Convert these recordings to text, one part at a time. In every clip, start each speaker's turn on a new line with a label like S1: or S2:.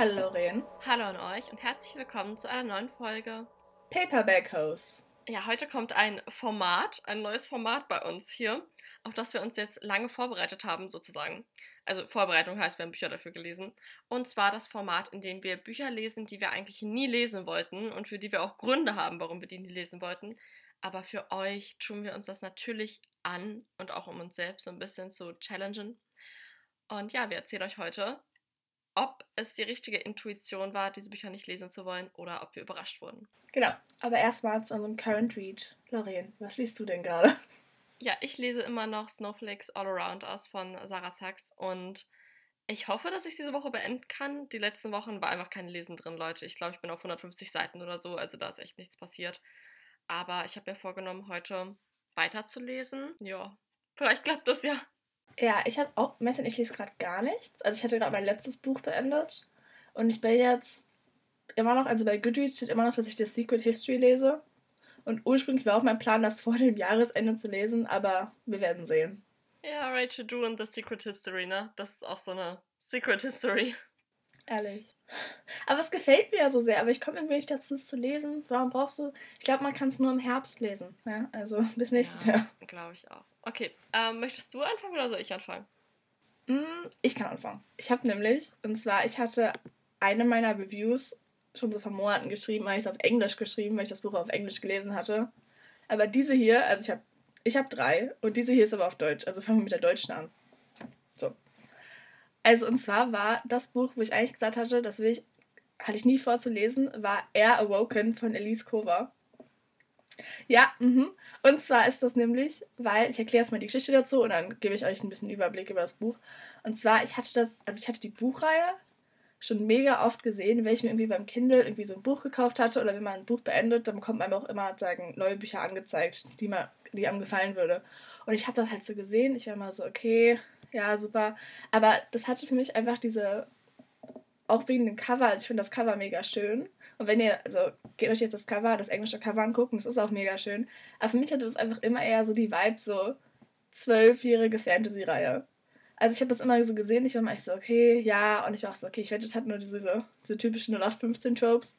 S1: Hallo Lorraine.
S2: Hallo an euch und herzlich willkommen zu einer neuen Folge
S1: Paperback Hose.
S2: Ja, heute kommt ein Format, ein neues Format bei uns hier, auf das wir uns jetzt lange vorbereitet haben, sozusagen. Also Vorbereitung heißt, wir haben Bücher dafür gelesen. Und zwar das Format, in dem wir Bücher lesen, die wir eigentlich nie lesen wollten und für die wir auch Gründe haben, warum wir die nie lesen wollten. Aber für euch tun wir uns das natürlich an und auch um uns selbst so ein bisschen zu challengen. Und ja, wir erzählen euch heute, ob es die richtige Intuition war, diese Bücher nicht lesen zu wollen oder ob wir überrascht wurden.
S1: Genau, aber erstmal zu unserem Current Read. Lorraine, was liest du denn gerade?
S2: Ja, ich lese immer noch Snowflakes All Around aus von Sarah Sachs und ich hoffe, dass ich diese Woche beenden kann. Die letzten Wochen war einfach kein Lesen drin, Leute. Ich glaube, ich bin auf 150 Seiten oder so, also da ist echt nichts passiert. Aber ich habe mir vorgenommen, heute weiterzulesen. Ja, vielleicht klappt das ja.
S1: Ja, ich habe auch, Messin, ich lese gerade gar nichts. Also ich hatte gerade mein letztes Buch beendet und ich bin jetzt immer noch, also bei Goodreads steht immer noch, dass ich das Secret History lese. Und ursprünglich war auch mein Plan, das vor dem Jahresende zu lesen, aber wir werden sehen.
S2: Ja, Rachel, du und The Secret History, ne? Das ist auch so eine Secret History.
S1: Ehrlich. Aber es gefällt mir ja so sehr, aber ich komme irgendwie nicht dazu, es zu lesen. Warum brauchst du. Ich glaube, man kann es nur im Herbst lesen. Ja, also bis nächstes
S2: ja,
S1: Jahr.
S2: Glaube ich auch. Okay, ähm, möchtest du anfangen oder soll ich anfangen?
S1: Mm, ich kann anfangen. Ich habe nämlich, und zwar, ich hatte eine meiner Reviews schon so vor Monaten geschrieben, habe ich es auf Englisch geschrieben, weil ich das Buch auf Englisch gelesen hatte. Aber diese hier, also ich habe ich hab drei und diese hier ist aber auf Deutsch. Also fangen wir mit der deutschen an. So. Also und zwar war das Buch, wo ich eigentlich gesagt hatte, das will ich, hatte ich nie vor zu lesen, war Air Awoken von Elise Kova. Ja, mhm. Und zwar ist das nämlich, weil ich erkläre erstmal die Geschichte dazu und dann gebe ich euch ein bisschen Überblick über das Buch. Und zwar, ich hatte das, also ich hatte die Buchreihe schon mega oft gesehen, wenn ich mir irgendwie beim Kindle irgendwie so ein Buch gekauft hatte oder wenn man ein Buch beendet, dann bekommt man auch immer sagen, neue Bücher angezeigt, die, man, die einem gefallen würde. Und ich habe das halt so gesehen, ich war immer so, okay, ja, super. Aber das hatte für mich einfach diese, auch wegen dem Cover, also ich finde das Cover mega schön. Und wenn ihr, also geht euch jetzt das Cover, das englische Cover angucken, das ist auch mega schön. Aber für mich hatte das einfach immer eher so die Vibe, so zwölfjährige Fantasy-Reihe. Also ich habe das immer so gesehen, ich war immer so, okay, ja, und ich war auch so, okay, ich wette, das hat nur diese, diese typischen 0815-Tropes.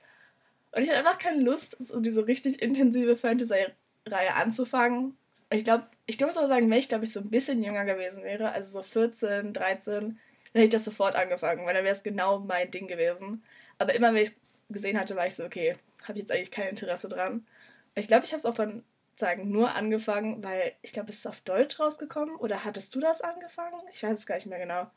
S1: Und ich hatte einfach keine Lust, so diese richtig intensive Fantasy-Reihe anzufangen. Ich glaube, ich muss aber sagen, wenn ich, glaube ich, so ein bisschen jünger gewesen wäre, also so 14, 13, dann hätte ich das sofort angefangen, weil dann wäre es genau mein Ding gewesen. Aber immer, wenn ich es gesehen hatte, war ich so, okay, habe ich jetzt eigentlich kein Interesse dran. Ich glaube, ich habe es auch dann sagen, nur angefangen, weil ich glaube, es ist auf Deutsch rausgekommen. Oder hattest du das angefangen? Ich weiß es gar nicht mehr genau.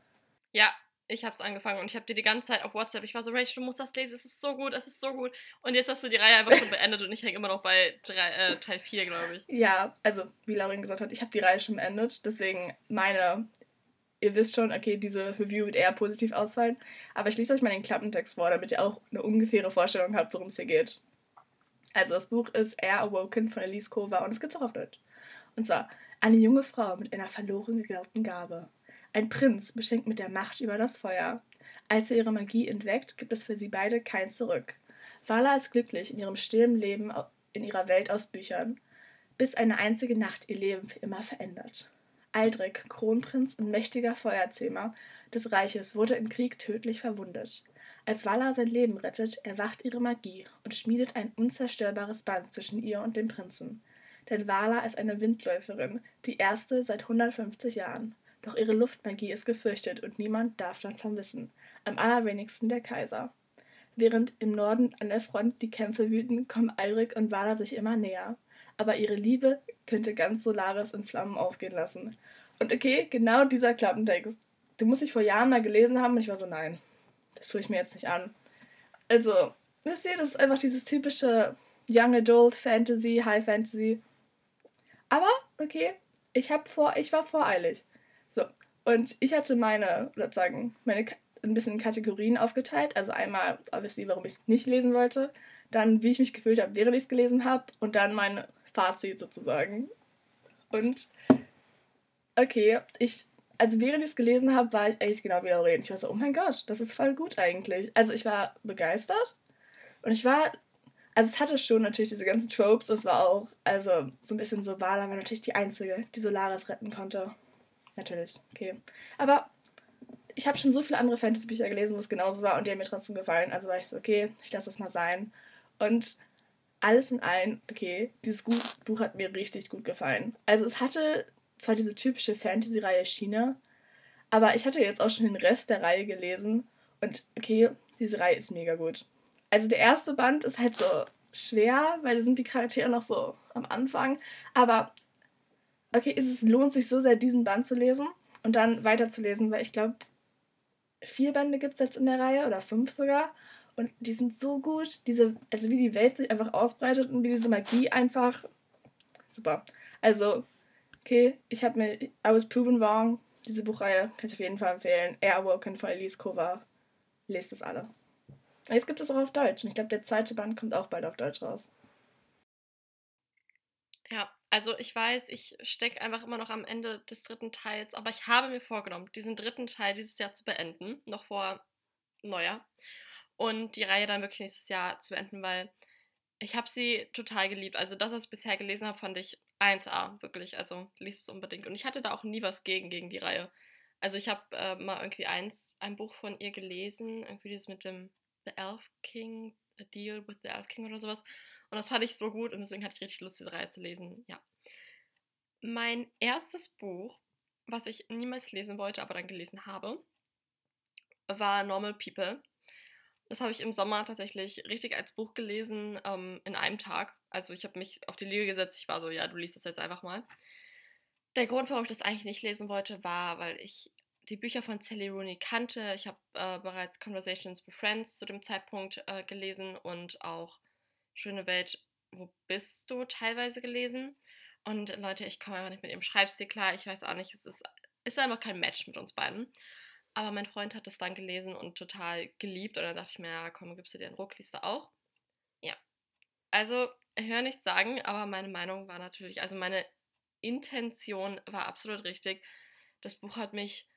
S2: Ja, ich habe es angefangen und ich habe dir die ganze Zeit auf WhatsApp, ich war so, Rachel, du musst das lesen, es ist so gut, es ist so gut. Und jetzt hast du die Reihe einfach schon beendet und ich hänge immer noch bei drei, äh, Teil 4, glaube ich.
S1: Ja, also wie Laurin gesagt hat, ich habe die Reihe schon beendet, deswegen meine, ihr wisst schon, okay, diese Review wird eher positiv ausfallen, aber ich lese euch mal den Klappentext vor, damit ihr auch eine ungefähre Vorstellung habt, worum es hier geht. Also das Buch ist Air Awoken von Elise Kova und es gibt es auch auf Deutsch. Und zwar eine junge Frau mit einer verloren geglaubten Gabe. Ein Prinz beschenkt mit der Macht über das Feuer. Als er ihre Magie entdeckt, gibt es für sie beide kein Zurück. Vala ist glücklich in ihrem stillen Leben in ihrer Welt aus Büchern, bis eine einzige Nacht ihr Leben für immer verändert. Aldrich, Kronprinz und mächtiger Feuerzähmer des Reiches, wurde im Krieg tödlich verwundet. Als Vala sein Leben rettet, erwacht ihre Magie und schmiedet ein unzerstörbares Band zwischen ihr und dem Prinzen. Denn Vala ist eine Windläuferin, die erste seit 150 Jahren. Doch ihre Luftmagie ist gefürchtet und niemand darf davon wissen. Am allerwenigsten der Kaiser. Während im Norden an der Front die Kämpfe wüten, kommen Alrik und Vala sich immer näher. Aber ihre Liebe könnte ganz Solaris in Flammen aufgehen lassen. Und okay, genau dieser Klappentext. Du musst dich vor Jahren mal gelesen haben und ich war so, nein, das tue ich mir jetzt nicht an. Also, wisst ihr, das ist einfach dieses typische Young Adult Fantasy, High Fantasy. Aber, okay, ich hab vor, ich war voreilig. So. Und ich hatte meine, sozusagen, meine ein bisschen Kategorien aufgeteilt. Also einmal, obviously, warum ich es nicht lesen wollte. Dann, wie ich mich gefühlt habe, während ich es gelesen habe. Und dann mein Fazit sozusagen. Und okay, ich also während ich es gelesen habe, war ich eigentlich genau wie Lauren. Ich war so, oh mein Gott, das ist voll gut eigentlich. Also ich war begeistert und ich war, also es hatte schon natürlich diese ganzen Tropes, es war auch, also so ein bisschen so, Vala war natürlich die Einzige, die Solaris retten konnte. Natürlich, okay. Aber ich habe schon so viele andere Fantasy-Bücher gelesen, wo es genauso war und die haben mir trotzdem gefallen. Also war ich so, okay, ich lasse das mal sein. Und alles in allem, okay, dieses Buch hat mir richtig gut gefallen. Also es hatte zwar diese typische Fantasy-Reihe China, aber ich hatte jetzt auch schon den Rest der Reihe gelesen und okay, diese Reihe ist mega gut. Also der erste Band ist halt so schwer, weil da sind die Charaktere noch so am Anfang, aber okay, es lohnt sich so sehr, diesen Band zu lesen und dann weiterzulesen, weil ich glaube, vier Bände gibt es jetzt in der Reihe oder fünf sogar. Und die sind so gut, diese, also wie die Welt sich einfach ausbreitet und wie diese Magie einfach super. Also, okay, ich habe mir I Was Proven Wrong, diese Buchreihe kann ich auf jeden Fall empfehlen. Airwoken von Elise Kova. Lest es alle. Jetzt gibt es auch auf Deutsch. Und ich glaube, der zweite Band kommt auch bald auf Deutsch raus.
S2: Ja, also ich weiß, ich stecke einfach immer noch am Ende des dritten Teils, aber ich habe mir vorgenommen, diesen dritten Teil dieses Jahr zu beenden, noch vor Neujahr. Und die Reihe dann wirklich nächstes Jahr zu beenden, weil ich habe sie total geliebt. Also das, was ich bisher gelesen habe, fand ich 1A, wirklich. Also liest es unbedingt. Und ich hatte da auch nie was gegen, gegen die Reihe. Also ich habe äh, mal irgendwie eins, ein Buch von ihr gelesen, irgendwie das mit dem The Elf King, A Deal with the Elf King oder sowas. Und das fand ich so gut und deswegen hatte ich richtig Lust, diese Reihe zu lesen. Ja. Mein erstes Buch, was ich niemals lesen wollte, aber dann gelesen habe, war Normal People. Das habe ich im Sommer tatsächlich richtig als Buch gelesen, ähm, in einem Tag. Also ich habe mich auf die Liege gesetzt, ich war so, ja, du liest das jetzt einfach mal. Der Grund, warum ich das eigentlich nicht lesen wollte, war, weil ich die Bücher von Sally Rooney kannte. Ich habe äh, bereits Conversations with Friends zu dem Zeitpunkt äh, gelesen und auch Schöne Welt, wo bist du teilweise gelesen. Und Leute, ich komme einfach nicht mit ihrem Schreibstil klar. Ich weiß auch nicht, es ist, ist einfach kein Match mit uns beiden. Aber mein Freund hat es dann gelesen und total geliebt. Und dann dachte ich mir, ja, komm, gibst du dir einen Ruck, liest du auch? Ja. Also, ich höre nichts sagen, aber meine Meinung war natürlich, also meine Intention war absolut richtig. Das Buch hat mich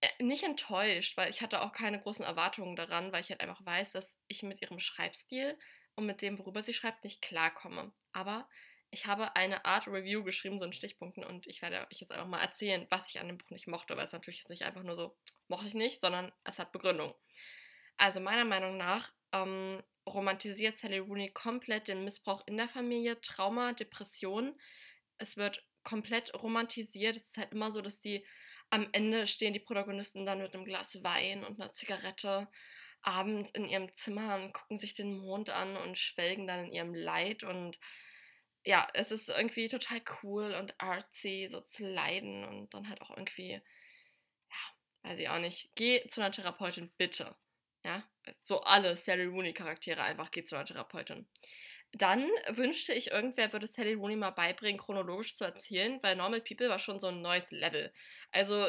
S2: äh, nicht enttäuscht, weil ich hatte auch keine großen Erwartungen daran, weil ich halt einfach weiß, dass ich mit ihrem Schreibstil und mit dem, worüber sie schreibt, nicht klarkomme. Aber ich habe eine Art Review geschrieben, so in Stichpunkten, und ich werde euch jetzt einfach mal erzählen, was ich an dem Buch nicht mochte, weil es natürlich jetzt nicht einfach nur so, mochte ich nicht, sondern es hat Begründung. Also meiner Meinung nach ähm, romantisiert Sally Rooney komplett den Missbrauch in der Familie, Trauma, Depression. Es wird komplett romantisiert. Es ist halt immer so, dass die am Ende stehen die Protagonisten dann mit einem Glas Wein und einer Zigarette abends in ihrem Zimmer und gucken sich den Mond an und schwelgen dann in ihrem Leid und ja, es ist irgendwie total cool und artsy, so zu leiden und dann halt auch irgendwie, ja, weiß ich auch nicht, geh zu einer Therapeutin, bitte. Ja, so alle Sally Rooney Charaktere einfach geh zu einer Therapeutin. Dann wünschte ich, irgendwer würde Sally Rooney mal beibringen, chronologisch zu erzählen, weil Normal People war schon so ein neues Level. Also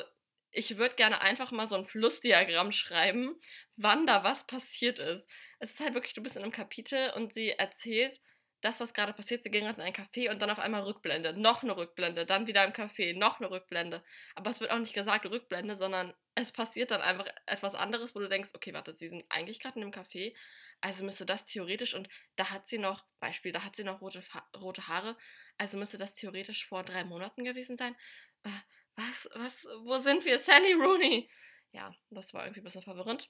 S2: ich würde gerne einfach mal so ein Flussdiagramm schreiben, wann da was passiert ist. Es ist halt wirklich, du bist in einem Kapitel und sie erzählt das, was gerade passiert. Sie ging gerade in ein Café und dann auf einmal Rückblende, noch eine Rückblende, dann wieder im Café, noch eine Rückblende. Aber es wird auch nicht gesagt Rückblende, sondern es passiert dann einfach etwas anderes, wo du denkst, okay, warte, sie sind eigentlich gerade in einem Café, also müsste das theoretisch und da hat sie noch, Beispiel, da hat sie noch rote, rote Haare, also müsste das theoretisch vor drei Monaten gewesen sein. Äh, was, was, wo sind wir? Sally Rooney! Ja, das war irgendwie ein bisschen verwirrend.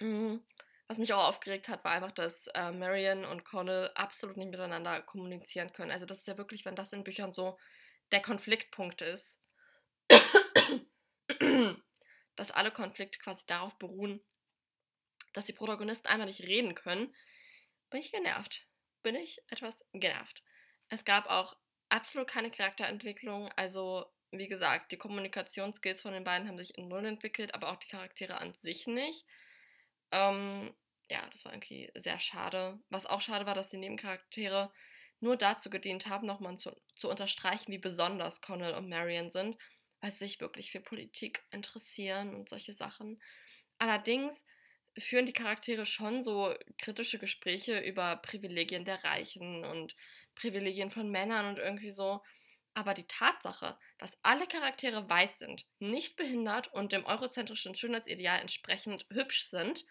S2: Mhm. Was mich auch aufgeregt hat, war einfach, dass äh, Marion und Connell absolut nicht miteinander kommunizieren können. Also das ist ja wirklich, wenn das in Büchern so der Konfliktpunkt ist, dass alle Konflikte quasi darauf beruhen, dass die Protagonisten einmal nicht reden können, bin ich genervt. Bin ich etwas genervt. Es gab auch absolut keine Charakterentwicklung, also wie gesagt, die Kommunikationsskills von den beiden haben sich in Null entwickelt, aber auch die Charaktere an sich nicht. Ähm, ja, das war irgendwie sehr schade. Was auch schade war, dass die Nebencharaktere nur dazu gedient haben, nochmal zu, zu unterstreichen, wie besonders Connell und Marion sind, weil sie sich wirklich für Politik interessieren und solche Sachen. Allerdings führen die Charaktere schon so kritische Gespräche über Privilegien der Reichen und Privilegien von Männern und irgendwie so. Aber die Tatsache, dass alle Charaktere weiß sind, nicht behindert und dem eurozentrischen Schönheitsideal entsprechend hübsch sind,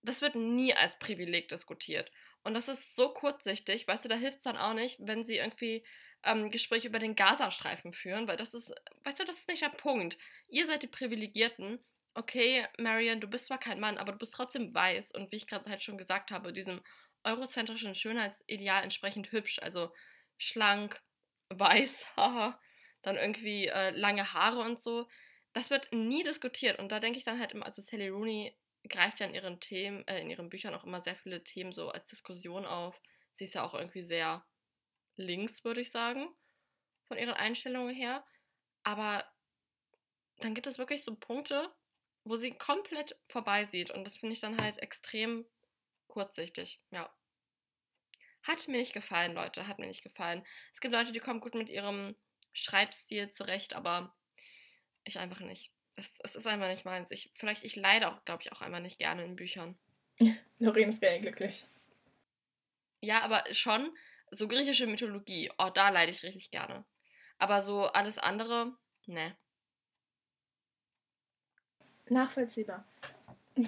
S2: das wird nie als Privileg diskutiert. Und das ist so kurzsichtig, weißt du, da hilft es dann auch nicht, wenn sie irgendwie ähm, Gespräche über den Gazastreifen führen, weil das ist, weißt du, das ist nicht der Punkt. Ihr seid die Privilegierten, okay, Marion, du bist zwar kein Mann, aber du bist trotzdem weiß und wie ich gerade halt schon gesagt habe, diesem eurozentrischen Schönheitsideal entsprechend hübsch, also schlank, weiß, haha, dann irgendwie äh, lange Haare und so. Das wird nie diskutiert und da denke ich dann halt immer, also Sally Rooney greift ja in ihren Themen, äh, in ihren Büchern auch immer sehr viele Themen so als Diskussion auf. Sie ist ja auch irgendwie sehr links, würde ich sagen, von ihren Einstellungen her. Aber dann gibt es wirklich so Punkte, wo sie komplett vorbeisieht. Und das finde ich dann halt extrem kurzsichtig. Ja. Hat mir nicht gefallen, Leute. Hat mir nicht gefallen. Es gibt Leute, die kommen gut mit ihrem Schreibstil zurecht, aber ich einfach nicht. Es, es ist einfach nicht meins. Ich, vielleicht, ich leide auch, glaube ich, auch einmal nicht gerne in Büchern.
S1: Lorraine ist gerne glücklich.
S2: Ja, aber schon so griechische Mythologie. Oh, da leide ich richtig gerne. Aber so alles andere, ne.
S1: Nachvollziehbar.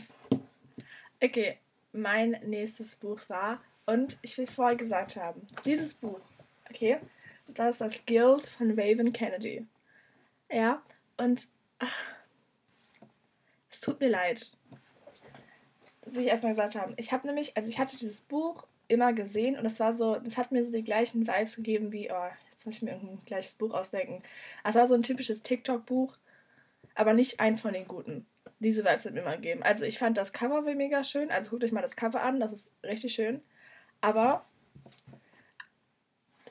S1: Okay, mein nächstes Buch war, und ich will vorher gesagt haben, dieses Buch, okay, das ist das Guild von Raven Kennedy. Ja, und ach, es tut mir leid. Das will ich erstmal gesagt haben. Ich habe nämlich, also ich hatte dieses Buch immer gesehen und es war so, das hat mir so die gleichen Vibes gegeben wie, oh, jetzt muss ich mir irgendein gleiches Buch ausdenken. Es war so ein typisches TikTok-Buch, aber nicht eins von den guten. Diese Vibes sind mir immer gegeben. Also ich fand das Cover mega schön, also guckt euch mal das Cover an, das ist richtig schön. Aber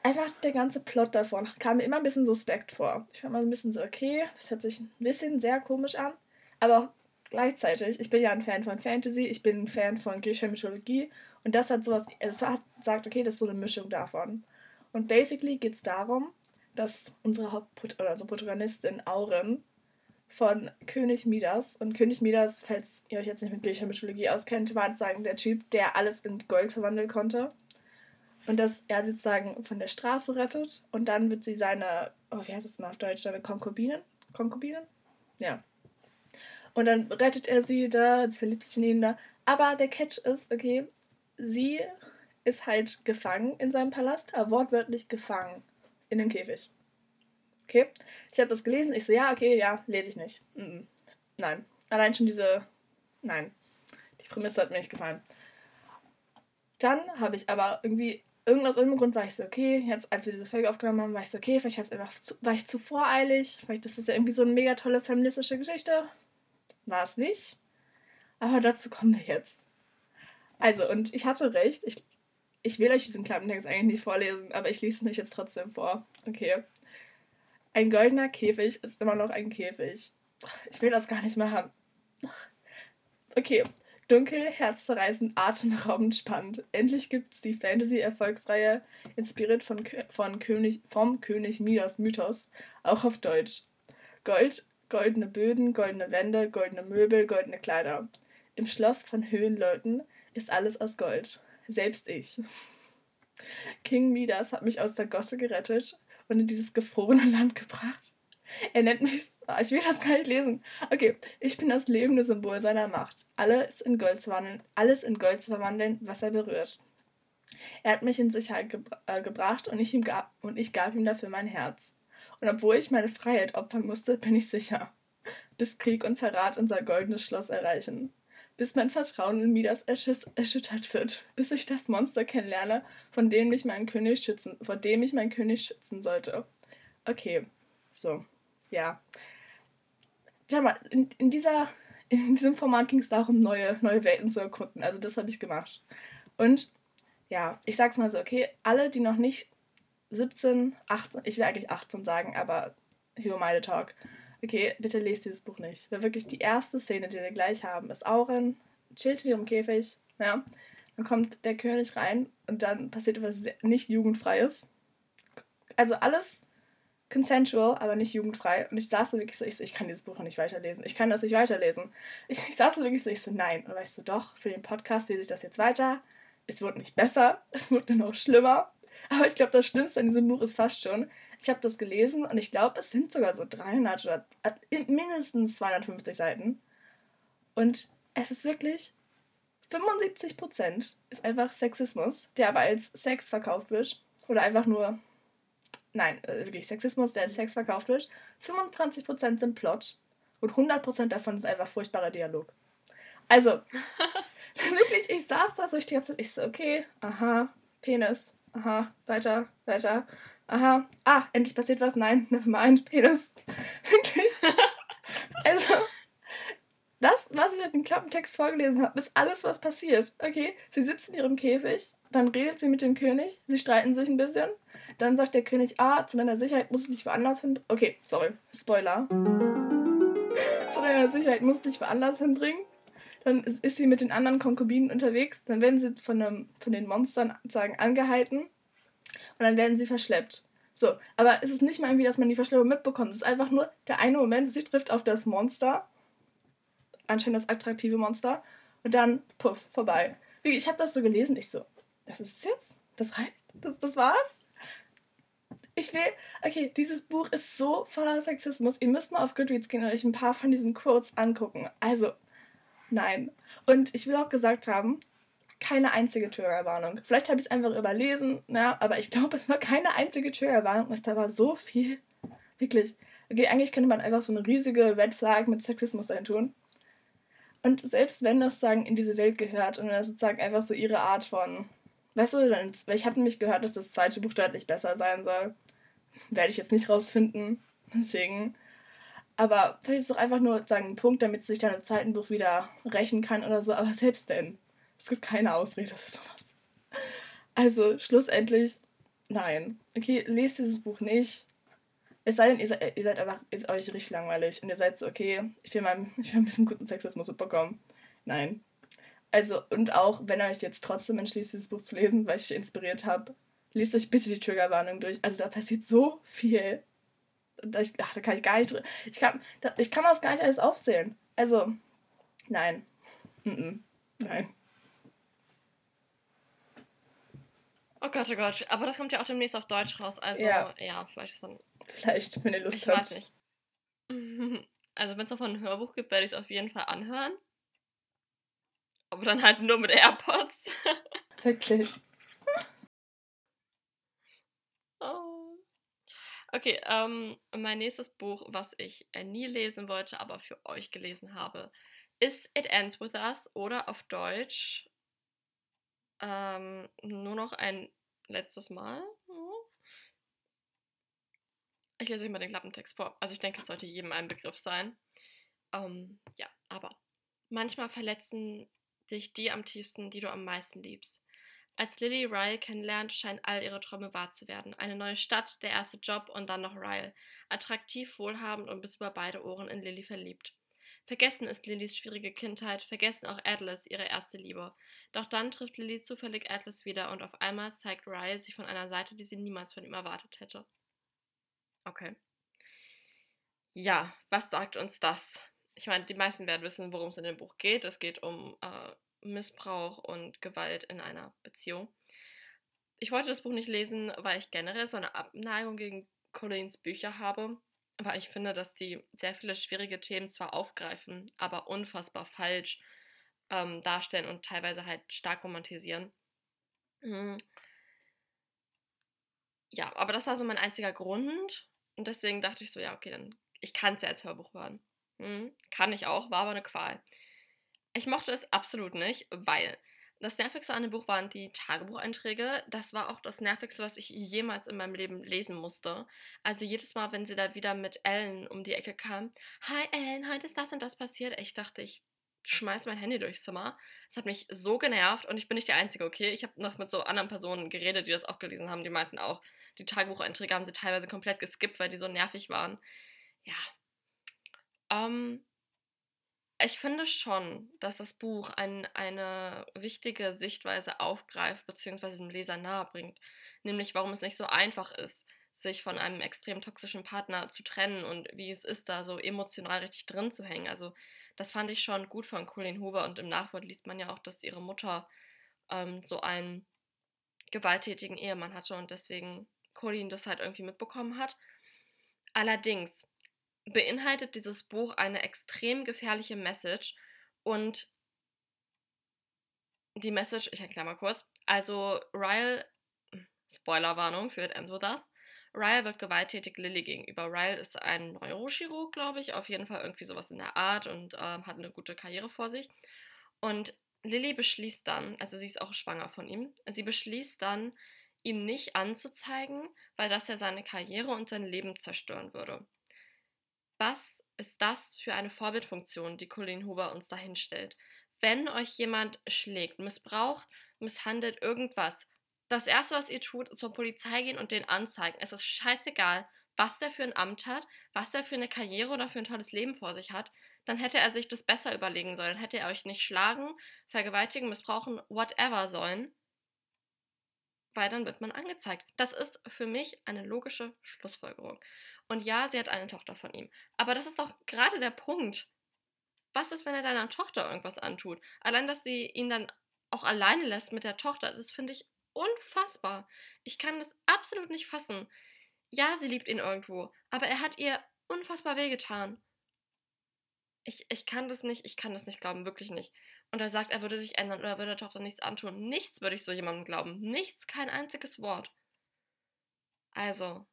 S1: einfach der ganze Plot davon kam mir immer ein bisschen suspekt vor. Ich fand mal ein bisschen so, okay, das hört sich ein bisschen sehr komisch an, aber gleichzeitig, ich bin ja ein Fan von Fantasy, ich bin ein Fan von griechischer Mythologie und das hat sowas, es hat sagt, okay, das ist so eine Mischung davon. Und basically geht es darum, dass unsere Haupt oder unsere Protagonistin Auren von König Midas. Und König Midas, falls ihr euch jetzt nicht mit griechischer Mythologie auskennt, war sozusagen der Typ, der alles in Gold verwandeln konnte. Und dass er sozusagen von der Straße rettet. Und dann wird sie seine, oh, wie heißt es denn auf Deutsch, seine Konkubinen? Konkubinen? Ja. Und dann rettet er sie da, sie verliebt sich in ihn da. Aber der Catch ist, okay, sie ist halt gefangen in seinem Palast, aber wortwörtlich gefangen in dem Käfig. Okay? Ich habe das gelesen, ich so, ja, okay, ja, lese ich nicht. Mm -mm. Nein. Allein schon diese. Nein. Die Prämisse hat mir nicht gefallen. Dann habe ich aber irgendwie, irgendwas irgendeinem Grund war ich so, okay, jetzt als wir diese Folge aufgenommen haben, war ich so, okay, vielleicht einfach zu, war ich zu voreilig, vielleicht ist das ja irgendwie so eine mega tolle feministische Geschichte. War es nicht. Aber dazu kommen wir jetzt. Also, und ich hatte recht, ich, ich will euch diesen Klappentext eigentlich nicht vorlesen, aber ich lese es euch jetzt trotzdem vor. Okay. Ein goldener Käfig ist immer noch ein Käfig. Ich will das gar nicht mehr haben. Okay. Dunkel, herzzerreißend, atemberaubend spannend. Endlich gibt's die Fantasy-Erfolgsreihe, inspiriert von, von König, vom König Midas Mythos, auch auf Deutsch. Gold, goldene Böden, goldene Wände, goldene Möbel, goldene Kleider. Im Schloss von Höhenleuten ist alles aus Gold. Selbst ich. King Midas hat mich aus der Gosse gerettet und in dieses gefrorene Land gebracht. Er nennt mich. Ah, ich will das gar nicht lesen. Okay, ich bin das lebende Symbol seiner Macht. Alles in Gold zu verwandeln, alles in Gold zu verwandeln, was er berührt. Er hat mich in Sicherheit gebra äh, gebracht und ich, ihm gab, und ich gab ihm dafür mein Herz. Und obwohl ich meine Freiheit opfern musste, bin ich sicher. Bis Krieg und Verrat unser goldenes Schloss erreichen bis mein Vertrauen in Midas erschüttert wird, bis ich das Monster kennenlerne, von dem mich mein König schützen, vor dem ich meinen König schützen sollte. Okay, so, ja. Schau mal, in, in, dieser, in diesem Format ging es darum, neue, neue Welten zu erkunden. Also das habe ich gemacht. Und ja, ich sag's mal so, okay, alle, die noch nicht 17, 18, ich will eigentlich 18 sagen, aber Hero My Talk, okay, bitte lest dieses Buch nicht. Weil wirklich die erste Szene, die wir gleich haben, ist Auren, chillt in ihrem Käfig, ja. Dann kommt der König rein und dann passiert etwas nicht jugendfreies. Also alles consensual, aber nicht jugendfrei. Und ich saß da wirklich so, ich, so, ich kann dieses Buch noch nicht weiterlesen. Ich kann das nicht weiterlesen. Ich, ich saß da wirklich so, ich so, nein. Und weißt du, doch, für den Podcast lese ich das jetzt weiter. Es wird nicht besser, es wird nur noch schlimmer. Aber ich glaube, das Schlimmste an diesem Buch ist fast schon, ich habe das gelesen und ich glaube, es sind sogar so 300 oder mindestens 250 Seiten. Und es ist wirklich 75% ist einfach Sexismus, der aber als Sex verkauft wird. Oder einfach nur, nein, äh, wirklich Sexismus, der als Sex verkauft wird. 25% sind Plot. Und 100% davon ist einfach furchtbarer Dialog. Also, wirklich, ich saß da so, ich dachte, ich so, okay, aha, Penis, aha, weiter, weiter, aha, ah, endlich passiert was, nein, never mind, Penis. Wirklich. Also, das, was ich mit dem Klappentext vorgelesen habe, ist alles, was passiert. Okay, sie sitzt in ihrem Käfig, dann redet sie mit dem König, sie streiten sich ein bisschen, dann sagt der König, ah, zu deiner Sicherheit musst du dich woanders hin... Okay, sorry, Spoiler. zu deiner Sicherheit musst du dich woanders hinbringen. Dann ist sie mit den anderen Konkubinen unterwegs, dann werden sie von, einem, von den Monstern sagen angehalten und dann werden sie verschleppt. So, aber es ist nicht mal irgendwie, dass man die Verschleppung mitbekommt. Es ist einfach nur der eine Moment, sie trifft auf das Monster, anscheinend das attraktive Monster, und dann, puff, vorbei. Ich habe das so gelesen, ich so, das ist es jetzt? Das reicht? Das, das war's? Ich will, okay, dieses Buch ist so voller Sexismus. Ihr müsst mal auf Goodreads gehen und euch ein paar von diesen Quotes angucken. Also, nein. Und ich will auch gesagt haben, keine einzige Triggerwarnung. Vielleicht habe ich es einfach überlesen, ja, aber ich glaube, es war keine einzige Triggerwarnung. Da war so viel. Wirklich. Okay, eigentlich könnte man einfach so eine riesige Red Flag mit Sexismus dahin tun. Und selbst wenn das sagen in diese Welt gehört und das sozusagen einfach so ihre Art von. Weißt du, dann, ich habe nämlich gehört, dass das zweite Buch deutlich besser sein soll. Werde ich jetzt nicht rausfinden. Deswegen. Aber vielleicht ist es doch einfach nur sagen ein Punkt, damit sie sich dann im zweiten Buch wieder rächen kann oder so. Aber selbst wenn. Es gibt keine Ausrede für sowas. Also, schlussendlich, nein. Okay, lest dieses Buch nicht. Es sei denn, ihr seid, ihr seid einfach ist euch richtig langweilig und ihr seid so, okay, ich will, mal, ich will ein bisschen guten Sexismus mitbekommen. Nein. Also, und auch, wenn ihr euch jetzt trotzdem entschließt, dieses Buch zu lesen, weil ich inspiriert habe, lest euch bitte die Triggerwarnung durch. Also, da passiert so viel. Da, ich, ach, da kann ich gar nicht. Ich kann, da, ich kann das gar nicht alles aufzählen. Also, nein. Mm -mm. Nein.
S2: Oh Gott, oh Gott. Aber das kommt ja auch demnächst auf Deutsch raus. Also, ja, ja vielleicht ist dann.
S1: Vielleicht, wenn ihr Lust ich habt. Weiß nicht.
S2: Also, wenn es davon ein Hörbuch gibt, werde ich es auf jeden Fall anhören. Aber dann halt nur mit AirPods.
S1: Wirklich.
S2: oh. Okay, ähm, mein nächstes Buch, was ich äh, nie lesen wollte, aber für euch gelesen habe, ist It Ends With Us oder auf Deutsch ähm, nur noch ein letztes Mal. Ich lese euch mal den Klappentext vor. Also ich denke, es sollte jedem ein Begriff sein. Ähm, ja, aber manchmal verletzen dich die am tiefsten, die du am meisten liebst. Als Lily Ryle kennenlernt, scheinen all ihre Träume wahr zu werden. Eine neue Stadt, der erste Job und dann noch Ryle. Attraktiv, wohlhabend und bis über beide Ohren in Lily verliebt. Vergessen ist Lillys schwierige Kindheit, vergessen auch Atlas, ihre erste Liebe. Doch dann trifft Lily zufällig Atlas wieder und auf einmal zeigt Rye sich von einer Seite, die sie niemals von ihm erwartet hätte. Okay. Ja, was sagt uns das? Ich meine, die meisten werden wissen, worum es in dem Buch geht. Es geht um äh, Missbrauch und Gewalt in einer Beziehung. Ich wollte das Buch nicht lesen, weil ich generell so eine Abneigung gegen Collins Bücher habe. Aber ich finde, dass die sehr viele schwierige Themen zwar aufgreifen, aber unfassbar falsch ähm, darstellen und teilweise halt stark romantisieren. Mhm. Ja, aber das war so mein einziger Grund. Und deswegen dachte ich so, ja, okay, dann ich kann es ja als Hörbuch hören. Mhm. Kann ich auch, war aber eine Qual. Ich mochte es absolut nicht, weil das Nervigste an dem Buch waren die Tagebucheinträge. Das war auch das Nervigste, was ich jemals in meinem Leben lesen musste. Also jedes Mal, wenn sie da wieder mit Ellen um die Ecke kam, Hi Ellen, heute ist das und das passiert. Ich dachte, ich schmeiß mein Handy durchs Zimmer. Das hat mich so genervt und ich bin nicht die Einzige, okay? Ich habe noch mit so anderen Personen geredet, die das auch gelesen haben. Die meinten auch, die Tagebucheinträge haben sie teilweise komplett geskippt, weil die so nervig waren. Ja. Ähm, ich finde schon, dass das Buch ein, eine wichtige Sichtweise aufgreift, beziehungsweise dem Leser nahebringt. Nämlich, warum es nicht so einfach ist, sich von einem extrem toxischen Partner zu trennen und wie es ist, da so emotional richtig drin zu hängen. Also das fand ich schon gut von Colleen Hoover und im Nachwort liest man ja auch, dass ihre Mutter ähm, so einen gewalttätigen Ehemann hatte und deswegen Colleen das halt irgendwie mitbekommen hat. Allerdings beinhaltet dieses Buch eine extrem gefährliche Message und die Message, ich erkläre mal kurz, also Ryle, Spoilerwarnung für It Ends With Us, Ryle wird gewalttätig Lilly gegenüber. Ryle ist ein Neurochirurg, glaube ich, auf jeden Fall irgendwie sowas in der Art und ähm, hat eine gute Karriere vor sich. Und Lilly beschließt dann, also sie ist auch schwanger von ihm, sie beschließt dann, ihm nicht anzuzeigen, weil das ja seine Karriere und sein Leben zerstören würde. Was ist das für eine Vorbildfunktion, die Colleen Hoover uns dahin stellt? Wenn euch jemand schlägt, missbraucht, misshandelt irgendwas, das erste, was ihr tut, ist zur Polizei gehen und den anzeigen. Es ist scheißegal, was der für ein Amt hat, was er für eine Karriere oder für ein tolles Leben vor sich hat. Dann hätte er sich das besser überlegen sollen. Hätte er euch nicht schlagen, vergewaltigen, missbrauchen, whatever sollen. Weil dann wird man angezeigt. Das ist für mich eine logische Schlussfolgerung. Und ja, sie hat eine Tochter von ihm. Aber das ist doch gerade der Punkt. Was ist, wenn er deiner Tochter irgendwas antut? Allein, dass sie ihn dann auch alleine lässt mit der Tochter, das finde ich unfassbar. Ich kann das absolut nicht fassen. Ja, sie liebt ihn irgendwo, aber er hat ihr unfassbar wehgetan. Ich, ich kann das nicht, ich kann das nicht glauben, wirklich nicht. Und er sagt, er würde sich ändern oder würde der Tochter nichts antun. Nichts würde ich so jemandem glauben. Nichts, kein einziges Wort. Also,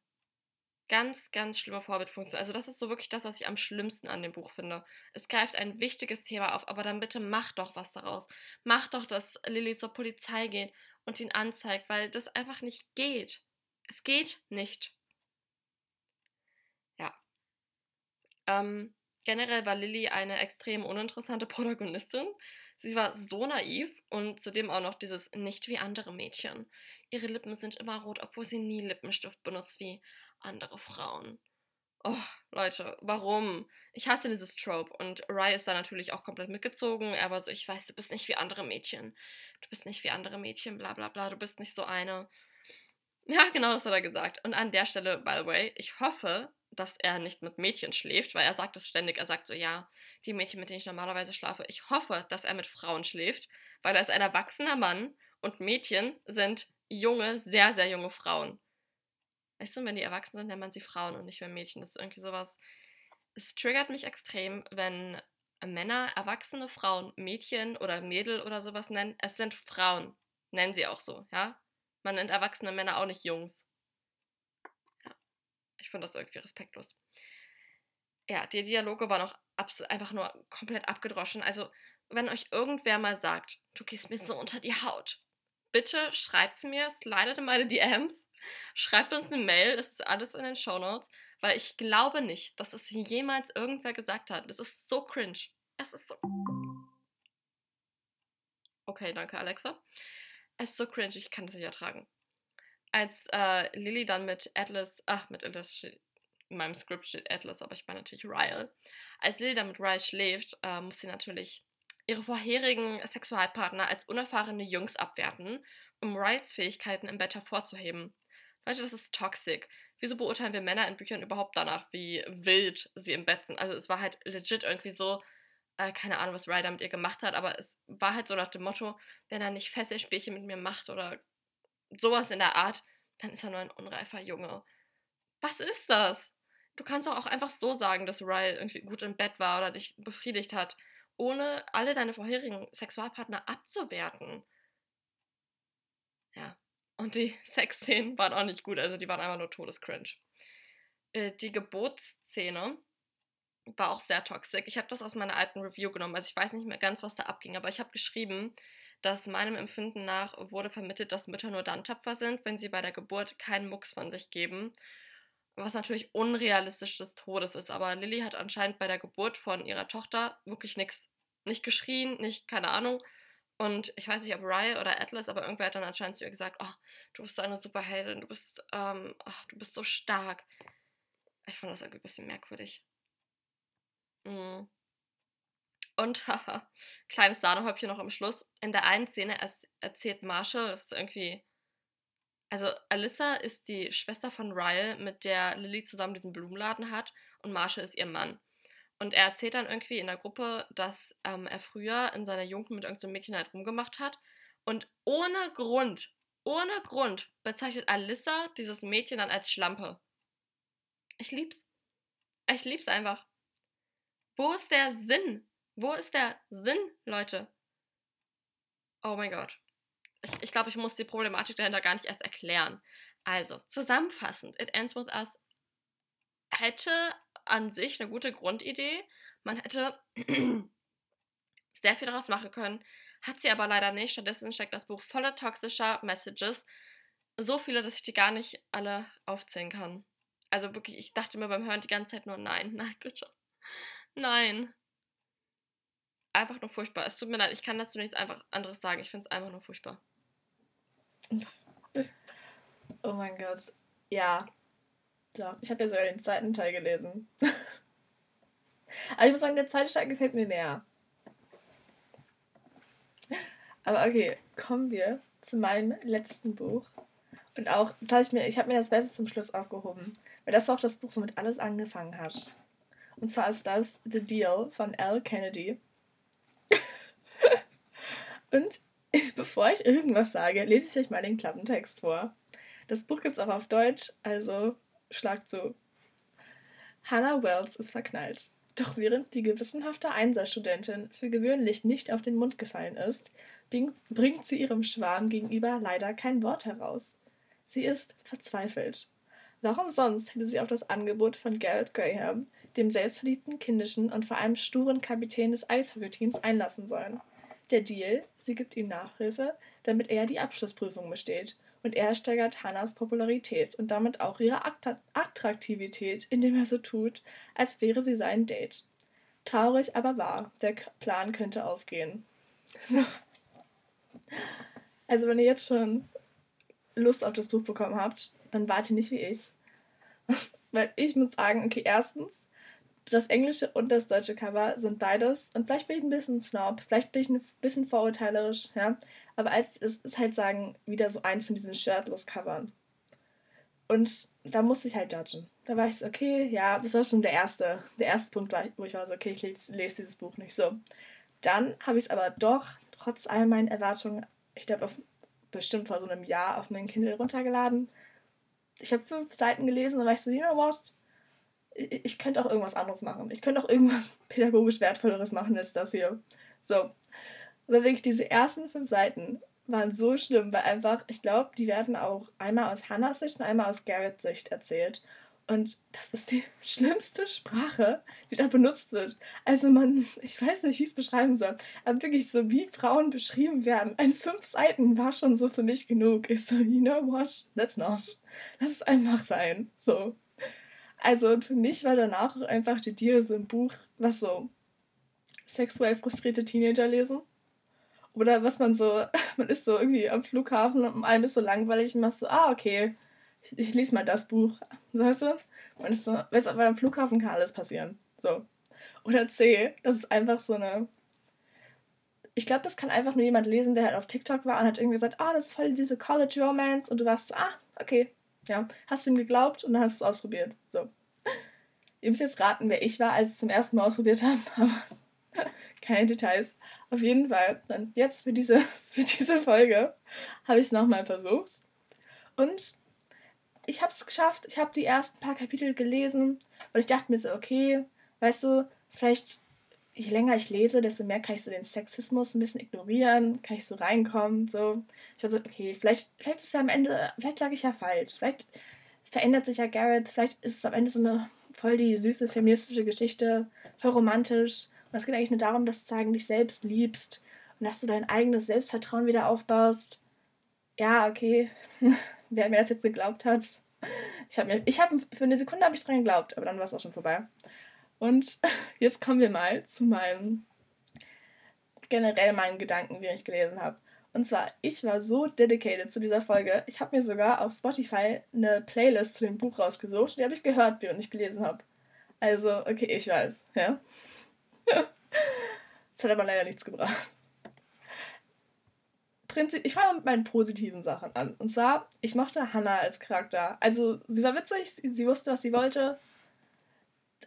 S2: ganz, ganz schlimme Vorbildfunktion. Also, das ist so wirklich das, was ich am schlimmsten an dem Buch finde. Es greift ein wichtiges Thema auf, aber dann bitte mach doch was daraus. Mach doch, dass Lilly zur Polizei geht und ihn anzeigt, weil das einfach nicht geht. Es geht nicht. Ja. Ähm, generell war Lilly eine extrem uninteressante Protagonistin. Sie war so naiv und zudem auch noch dieses nicht wie andere Mädchen. Ihre Lippen sind immer rot, obwohl sie nie Lippenstift benutzt wie andere Frauen. Oh, Leute, warum? Ich hasse dieses Trope. Und Rye ist da natürlich auch komplett mitgezogen. Er war so, ich weiß, du bist nicht wie andere Mädchen. Du bist nicht wie andere Mädchen, bla bla bla. Du bist nicht so eine. Ja, genau das hat er gesagt. Und an der Stelle, by the way, ich hoffe, dass er nicht mit Mädchen schläft, weil er sagt das ständig. Er sagt so, ja, die Mädchen, mit denen ich normalerweise schlafe. Ich hoffe, dass er mit Frauen schläft, weil er ist ein erwachsener Mann und Mädchen sind junge, sehr, sehr junge Frauen. Weißt du, wenn die erwachsen sind, nennt man sie Frauen und nicht mehr Mädchen. Das ist irgendwie sowas. Es triggert mich extrem, wenn Männer erwachsene Frauen Mädchen oder Mädel oder sowas nennen. Es sind Frauen. Nennen sie auch so, ja? Man nennt erwachsene Männer auch nicht Jungs. Ja. Ich finde das irgendwie respektlos. Ja, die Dialoge waren auch einfach nur komplett abgedroschen. Also, wenn euch irgendwer mal sagt, du gehst mir so unter die Haut, bitte schreibt's mir, slidet in meine DMs Schreibt uns eine Mail, das ist alles in den Show Notes, weil ich glaube nicht, dass es jemals irgendwer gesagt hat. Das ist so cringe. Es ist so. Okay, danke, Alexa. Es ist so cringe, ich kann das nicht ertragen. Als äh, Lily dann mit Atlas, ach, mit Atlas in meinem Skript steht Atlas, aber ich meine natürlich Ryle. Als Lily mit Ryle schläft, äh, muss sie natürlich ihre vorherigen Sexualpartner als unerfahrene Jungs abwerten, um Ryles Fähigkeiten im Bett hervorzuheben. Leute, das ist toxic. Wieso beurteilen wir Männer in Büchern überhaupt danach, wie wild sie im Bett sind? Also es war halt legit irgendwie so, äh, keine Ahnung, was Ryder mit ihr gemacht hat, aber es war halt so nach dem Motto, wenn er nicht Fesselspielchen mit mir macht oder sowas in der Art, dann ist er nur ein unreifer Junge. Was ist das? Du kannst auch einfach so sagen, dass Ryle irgendwie gut im Bett war oder dich befriedigt hat, ohne alle deine vorherigen Sexualpartner abzuwerten. Ja, und die Sexszenen waren auch nicht gut, also die waren einfach nur todescringe. Äh, die Geburtsszene war auch sehr toxisch. Ich habe das aus meiner alten Review genommen, also ich weiß nicht mehr ganz, was da abging, aber ich habe geschrieben, dass meinem Empfinden nach wurde vermittelt, dass Mütter nur dann tapfer sind, wenn sie bei der Geburt keinen Mucks von sich geben. Was natürlich unrealistisch des Todes ist. Aber Lilly hat anscheinend bei der Geburt von ihrer Tochter wirklich nichts, nicht geschrien, nicht, keine Ahnung, und ich weiß nicht, ob Rye oder Atlas, aber irgendwer hat dann anscheinend zu ihr gesagt, oh, du bist eine Superheldin, du bist, ähm, oh, du bist so stark. Ich fand das irgendwie ein bisschen merkwürdig. Mhm. Und, haha, kleines Sahnehäubchen noch am Schluss. In der einen Szene erzählt Marshall, das ist irgendwie. Also, Alyssa ist die Schwester von Ryle, mit der Lily zusammen diesen Blumenladen hat, und Marshall ist ihr Mann. Und er erzählt dann irgendwie in der Gruppe, dass ähm, er früher in seiner Jugend mit irgendeinem Mädchen halt rumgemacht hat. Und ohne Grund, ohne Grund bezeichnet Alyssa dieses Mädchen dann als Schlampe. Ich lieb's. Ich lieb's einfach. Wo ist der Sinn? Wo ist der Sinn, Leute? Oh mein Gott. Ich, ich glaube, ich muss die Problematik dahinter gar nicht erst erklären. Also, zusammenfassend, It Ends With Us hätte an sich eine gute Grundidee. Man hätte sehr viel daraus machen können, hat sie aber leider nicht. Stattdessen steckt das Buch voller toxischer Messages. So viele, dass ich die gar nicht alle aufzählen kann. Also wirklich, ich dachte mir beim Hören die ganze Zeit nur, nein, nein, bitte. Nein. Einfach nur furchtbar. Es tut mir leid, ich kann dazu nichts einfach anderes sagen. Ich finde es einfach nur furchtbar.
S1: Oh mein Gott. Ja. Ja, ich habe ja sogar den zweiten Teil gelesen. Aber ich muss sagen, der zweite Teil gefällt mir mehr. Aber okay, kommen wir zu meinem letzten Buch. Und auch, das habe ich ich habe mir das Beste zum Schluss aufgehoben. Weil das war auch das Buch, womit alles angefangen hat. Und zwar ist das The Deal von Al Kennedy. Und bevor ich irgendwas sage, lese ich euch mal den Klappentext vor. Das Buch gibt es auch auf Deutsch, also schlagt zu. Hannah Wells ist verknallt. Doch während die gewissenhafte Einserstudentin für gewöhnlich nicht auf den Mund gefallen ist, bringt sie ihrem Schwarm gegenüber leider kein Wort heraus. Sie ist verzweifelt. Warum sonst hätte sie auf das Angebot von Garrett Graham, dem selbstverliebten, kindischen und vor allem sturen Kapitän des Eishockeyteams, einlassen sollen? Der Deal, sie gibt ihm Nachhilfe, damit er die Abschlussprüfung besteht und er steigert Hannas Popularität und damit auch ihre Attraktivität, indem er so tut, als wäre sie sein Date. Traurig aber wahr, der Plan könnte aufgehen. Also, wenn ihr jetzt schon Lust auf das Buch bekommen habt, dann warte nicht wie ich. Weil ich muss sagen, okay, erstens, das englische und das deutsche Cover sind beides, und vielleicht bin ich ein bisschen snob, vielleicht bin ich ein bisschen vorurteilerisch, ja, aber als es ist halt sagen, wieder so eins von diesen Shirtless-Covern. Und da musste ich halt judgen. Da war ich so, okay, ja, das war schon der erste, der erste Punkt, wo ich war so, okay, ich lese, lese dieses Buch nicht so. Dann habe ich es aber doch, trotz all meinen Erwartungen, ich glaube, bestimmt vor so einem Jahr auf mein Kindle runtergeladen. Ich habe fünf Seiten gelesen und war ich so, you know what? Ich, könnte auch irgendwas anderes machen. Ich könnte auch irgendwas pädagogisch Wertvolleres machen als das hier. So, aber wirklich, diese ersten fünf Seiten waren so schlimm, weil einfach, ich glaube, die werden auch einmal aus Hannahs Sicht und einmal aus Garretts Sicht erzählt. Und das ist die schlimmste Sprache, die da benutzt wird. Also man, ich weiß nicht, wie ich es beschreiben soll, aber wirklich so, wie Frauen beschrieben werden. Ein fünf Seiten war schon so für mich genug. Ich so, you know what? Let's not. Lass es einfach sein. So. Also für mich war danach einfach die Deal so ein Buch, was so sexuell frustrierte Teenager lesen. Oder was man so, man ist so irgendwie am Flughafen und einem ist so langweilig und man so, ah, okay, ich, ich lese mal das Buch. Weißt du? Man ist so, weißt du, weil am Flughafen kann alles passieren. So. Oder C, das ist einfach so eine. Ich glaube, das kann einfach nur jemand lesen, der halt auf TikTok war und hat irgendwie gesagt, ah, oh, das ist voll diese College Romance und du warst so, ah, okay, ja, hast ihm geglaubt und dann hast du es ausprobiert. So. Ihr müsst jetzt raten, wer ich war, als ich es zum ersten Mal ausprobiert habe, aber keine Details. Auf jeden Fall, dann jetzt für diese, für diese Folge habe ich es nochmal versucht. Und ich habe es geschafft. Ich habe die ersten paar Kapitel gelesen und ich dachte mir so, okay, weißt du, vielleicht je länger ich lese, desto mehr kann ich so den Sexismus ein bisschen ignorieren, kann ich so reinkommen, so. Ich war so, okay, vielleicht, vielleicht ist es am Ende, vielleicht lag ich ja falsch, vielleicht verändert sich ja Garrett, vielleicht ist es am Ende so eine voll die süße feministische Geschichte, voll romantisch und es geht eigentlich nur darum, dass du sagen, dich selbst liebst und dass du dein eigenes Selbstvertrauen wieder aufbaust. Ja, okay. Wer mir das jetzt geglaubt hat. Ich habe mir, ich habe für eine Sekunde habe ich dran geglaubt, aber dann war es auch schon vorbei. Und jetzt kommen wir mal zu meinem generell meinen Gedanken, die ich gelesen habe. Und zwar, ich war so dedicated zu dieser Folge. Ich habe mir sogar auf Spotify eine Playlist zu dem Buch rausgesucht. Die habe ich gehört, während ich gelesen habe. Also, okay, ich weiß, ja. das hat aber leider nichts gebracht. Prinzip, ich fange mit meinen positiven Sachen an. Und zwar, ich mochte Hannah als Charakter. Also, sie war witzig, sie, sie wusste, was sie wollte.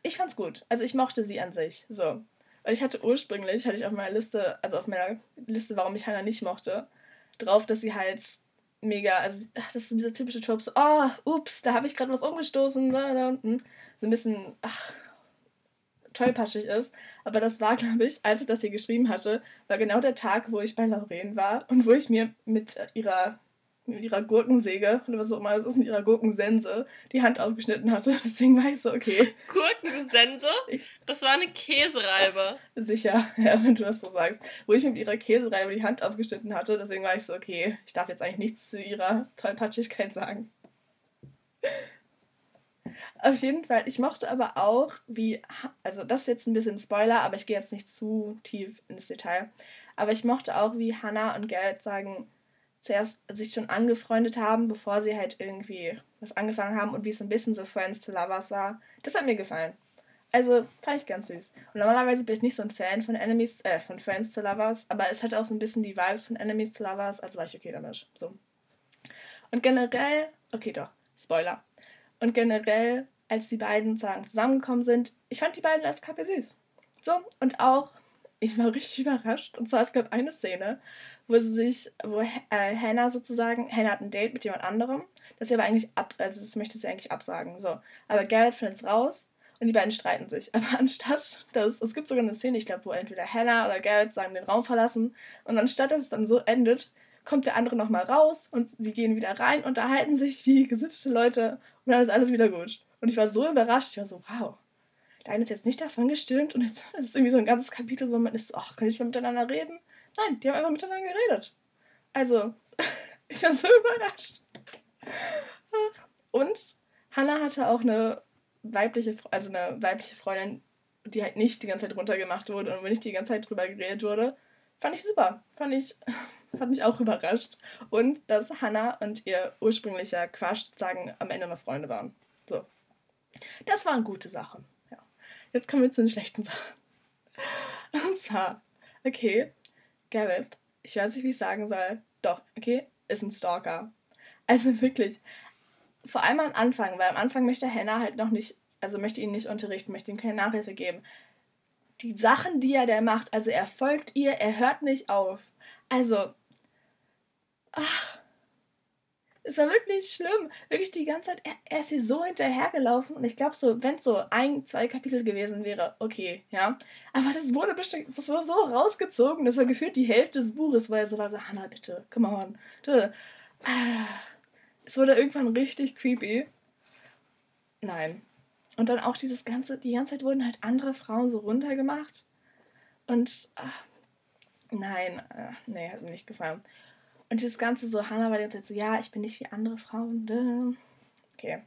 S1: Ich fand's gut. Also, ich mochte sie an sich. So. Weil ich hatte ursprünglich, hatte ich auf meiner Liste, also auf meiner Liste, warum ich Hannah nicht mochte, drauf, dass sie halt mega, also das sind diese typische Tropes, oh, ups, da habe ich gerade was umgestoßen. So ein bisschen, ach, tollpatschig ist. Aber das war, glaube ich, als ich das hier geschrieben hatte, war genau der Tag, wo ich bei Lauren war und wo ich mir mit ihrer mit ihrer Gurkensäge oder was auch immer es ist, mit ihrer Gurkensense die Hand aufgeschnitten hatte. Deswegen war ich so, okay.
S2: Gurkensense? Das war eine Käsereibe.
S1: Sicher, ja, wenn du das so sagst. Wo ich mit ihrer Käsereibe die Hand aufgeschnitten hatte, deswegen war ich so, okay, ich darf jetzt eigentlich nichts zu ihrer Tollpatschigkeit sagen. Auf jeden Fall, ich mochte aber auch, wie, also das ist jetzt ein bisschen Spoiler, aber ich gehe jetzt nicht zu tief ins Detail. Aber ich mochte auch, wie Hannah und Geralt sagen, zuerst sich schon angefreundet haben, bevor sie halt irgendwie was angefangen haben und wie es ein bisschen so Friends to Lovers war. Das hat mir gefallen. Also fand ich ganz süß. Und normalerweise bin ich nicht so ein Fan von Enemies, äh, von Friends to Lovers, aber es hat auch so ein bisschen die Vibe von Enemies to Lovers, also war ich okay damit. So. Und generell, okay doch, Spoiler. Und generell, als die beiden sagen, zusammengekommen sind, ich fand die beiden als Kappe süß. So, und auch, ich war richtig überrascht. Und zwar, es gab eine Szene, wo sie sich, wo äh, Hannah sozusagen, Hannah hat ein Date mit jemand anderem, das sie aber eigentlich ab, also das möchte sie eigentlich absagen, so. Aber Garrett findet es raus und die beiden streiten sich. Aber anstatt, dass, es gibt sogar eine Szene, ich glaube, wo entweder Hannah oder Garrett sagen, den Raum verlassen und anstatt, dass es dann so endet, kommt der andere nochmal raus und sie gehen wieder rein, unterhalten sich wie gesittete Leute und dann ist alles wieder gut. Und ich war so überrascht, ich war so, wow, der eine ist jetzt nicht davon gestürmt und jetzt ist es irgendwie so ein ganzes Kapitel, wo man ist, ach, kann ich mal miteinander reden? Nein, die haben einfach miteinander geredet. Also, ich war so überrascht. Und Hannah hatte auch eine weibliche, also eine weibliche Freundin, die halt nicht die ganze Zeit runtergemacht wurde und wo nicht die ganze Zeit drüber geredet wurde. Fand ich super. Fand ich, hat mich auch überrascht. Und dass Hannah und ihr ursprünglicher Quatsch sozusagen am Ende noch Freunde waren. So. Das waren gute Sachen. Jetzt kommen wir zu den schlechten Sachen. Und zwar, okay, Gareth, ich weiß nicht, wie ich sagen soll. Doch, okay, ist ein Stalker. Also wirklich, vor allem am Anfang, weil am Anfang möchte Hannah halt noch nicht, also möchte ihn nicht unterrichten, möchte ihm keine Nachhilfe geben. Die Sachen, die er der macht, also er folgt ihr, er hört nicht auf. Also, ach, es war wirklich schlimm. Wirklich die ganze Zeit, er, er ist hier so hinterhergelaufen. Und ich glaube, so, wenn es so ein, zwei Kapitel gewesen wäre, okay, ja. Aber das wurde bestimmt, das war so rausgezogen. Das war gefühlt die Hälfte des Buches, weil er so war so, Hannah, bitte, come on. Bitte. Es wurde irgendwann richtig creepy. Nein. Und dann auch dieses ganze, die ganze Zeit wurden halt andere Frauen so runtergemacht. Und ach, nein, äh, nee, hat mir nicht gefallen. Und das Ganze so, Hannah war die ganze Zeit so, ja, ich bin nicht wie andere Frauen. Okay.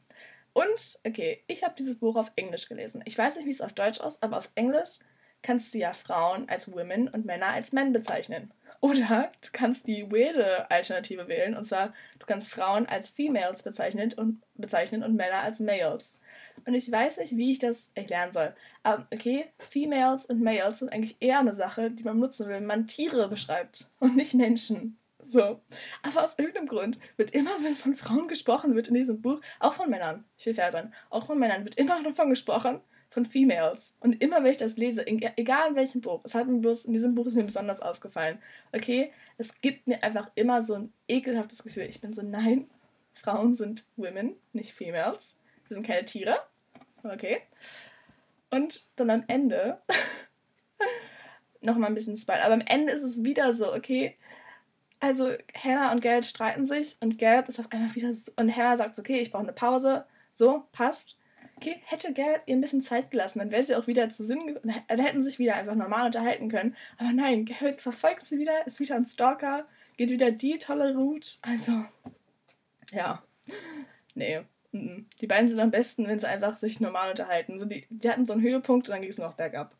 S1: Und, okay, ich habe dieses Buch auf Englisch gelesen. Ich weiß nicht, wie es auf Deutsch ist, aber auf Englisch kannst du ja Frauen als Women und Männer als Men bezeichnen. Oder du kannst die weirde Alternative wählen, und zwar, du kannst Frauen als Females bezeichnen und, bezeichnen und Männer als Males. Und ich weiß nicht, wie ich das erklären soll. Aber okay, Females und Males sind eigentlich eher eine Sache, die man nutzen will, wenn man Tiere beschreibt und nicht Menschen. So. Aber aus irgendeinem Grund wird immer, wenn von Frauen gesprochen wird in diesem Buch, auch von Männern, ich will fair sein, auch von Männern wird immer davon gesprochen, von Females. Und immer, wenn ich das lese, egal in welchem Buch, es hat mir bloß, in diesem Buch ist mir besonders aufgefallen, okay, es gibt mir einfach immer so ein ekelhaftes Gefühl. Ich bin so, nein, Frauen sind Women, nicht Females. Wir sind keine Tiere. Okay. Und dann am Ende, nochmal ein bisschen Spoil, aber am Ende ist es wieder so, okay, also Hannah und Garrett streiten sich und Garrett ist auf einmal wieder so, und Hannah sagt, okay, ich brauche eine Pause. So, passt. Okay, hätte Garrett ihr ein bisschen Zeit gelassen, dann wäre sie auch wieder zu Sinn dann hätten sie sich wieder einfach normal unterhalten können. Aber nein, Garrett verfolgt sie wieder, ist wieder ein Stalker, geht wieder die tolle Route. Also, ja. Nee. Die beiden sind am besten, wenn sie einfach sich normal unterhalten. So die, die hatten so einen Höhepunkt und dann ging es noch bergab.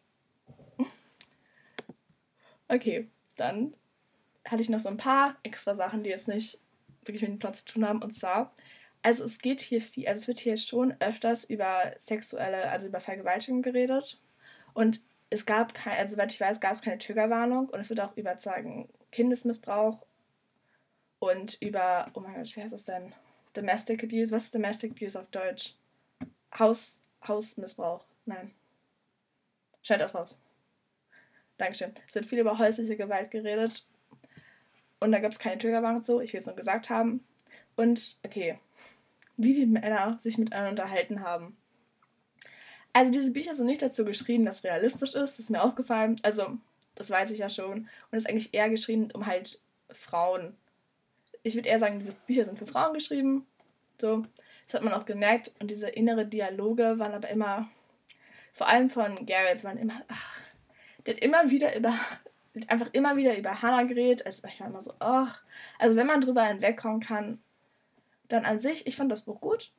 S1: Okay, dann hatte ich noch so ein paar extra Sachen, die jetzt nicht wirklich mit dem Plot zu tun haben. Und zwar, also es geht hier viel, also es wird hier schon öfters über sexuelle, also über Vergewaltigung geredet. Und es gab kein, also soweit ich weiß, gab es keine Triggerwarnung und es wird auch über sagen Kindesmissbrauch und über, oh mein Gott, wie heißt das denn? Domestic Abuse. Was ist Domestic Abuse auf Deutsch? Haus, Hausmissbrauch. Nein. Scheint das raus. Dankeschön. Es wird viel über häusliche Gewalt geredet und da gab es keine Triggerwarnung so, ich will es nur gesagt haben. Und okay, wie die Männer sich miteinander unterhalten haben. Also diese Bücher sind nicht dazu geschrieben, dass realistisch ist, das ist mir aufgefallen. Also, das weiß ich ja schon. Und es ist eigentlich eher geschrieben, um halt Frauen ich würde eher sagen, diese Bücher sind für Frauen geschrieben. So, das hat man auch gemerkt. Und diese innere Dialoge waren aber immer, vor allem von Garrett, waren immer, ach, der hat immer wieder über, einfach immer wieder über Hannah geredet. Also ich war immer so, ach. Also wenn man drüber hinwegkommen kann, dann an sich, ich fand das Buch gut.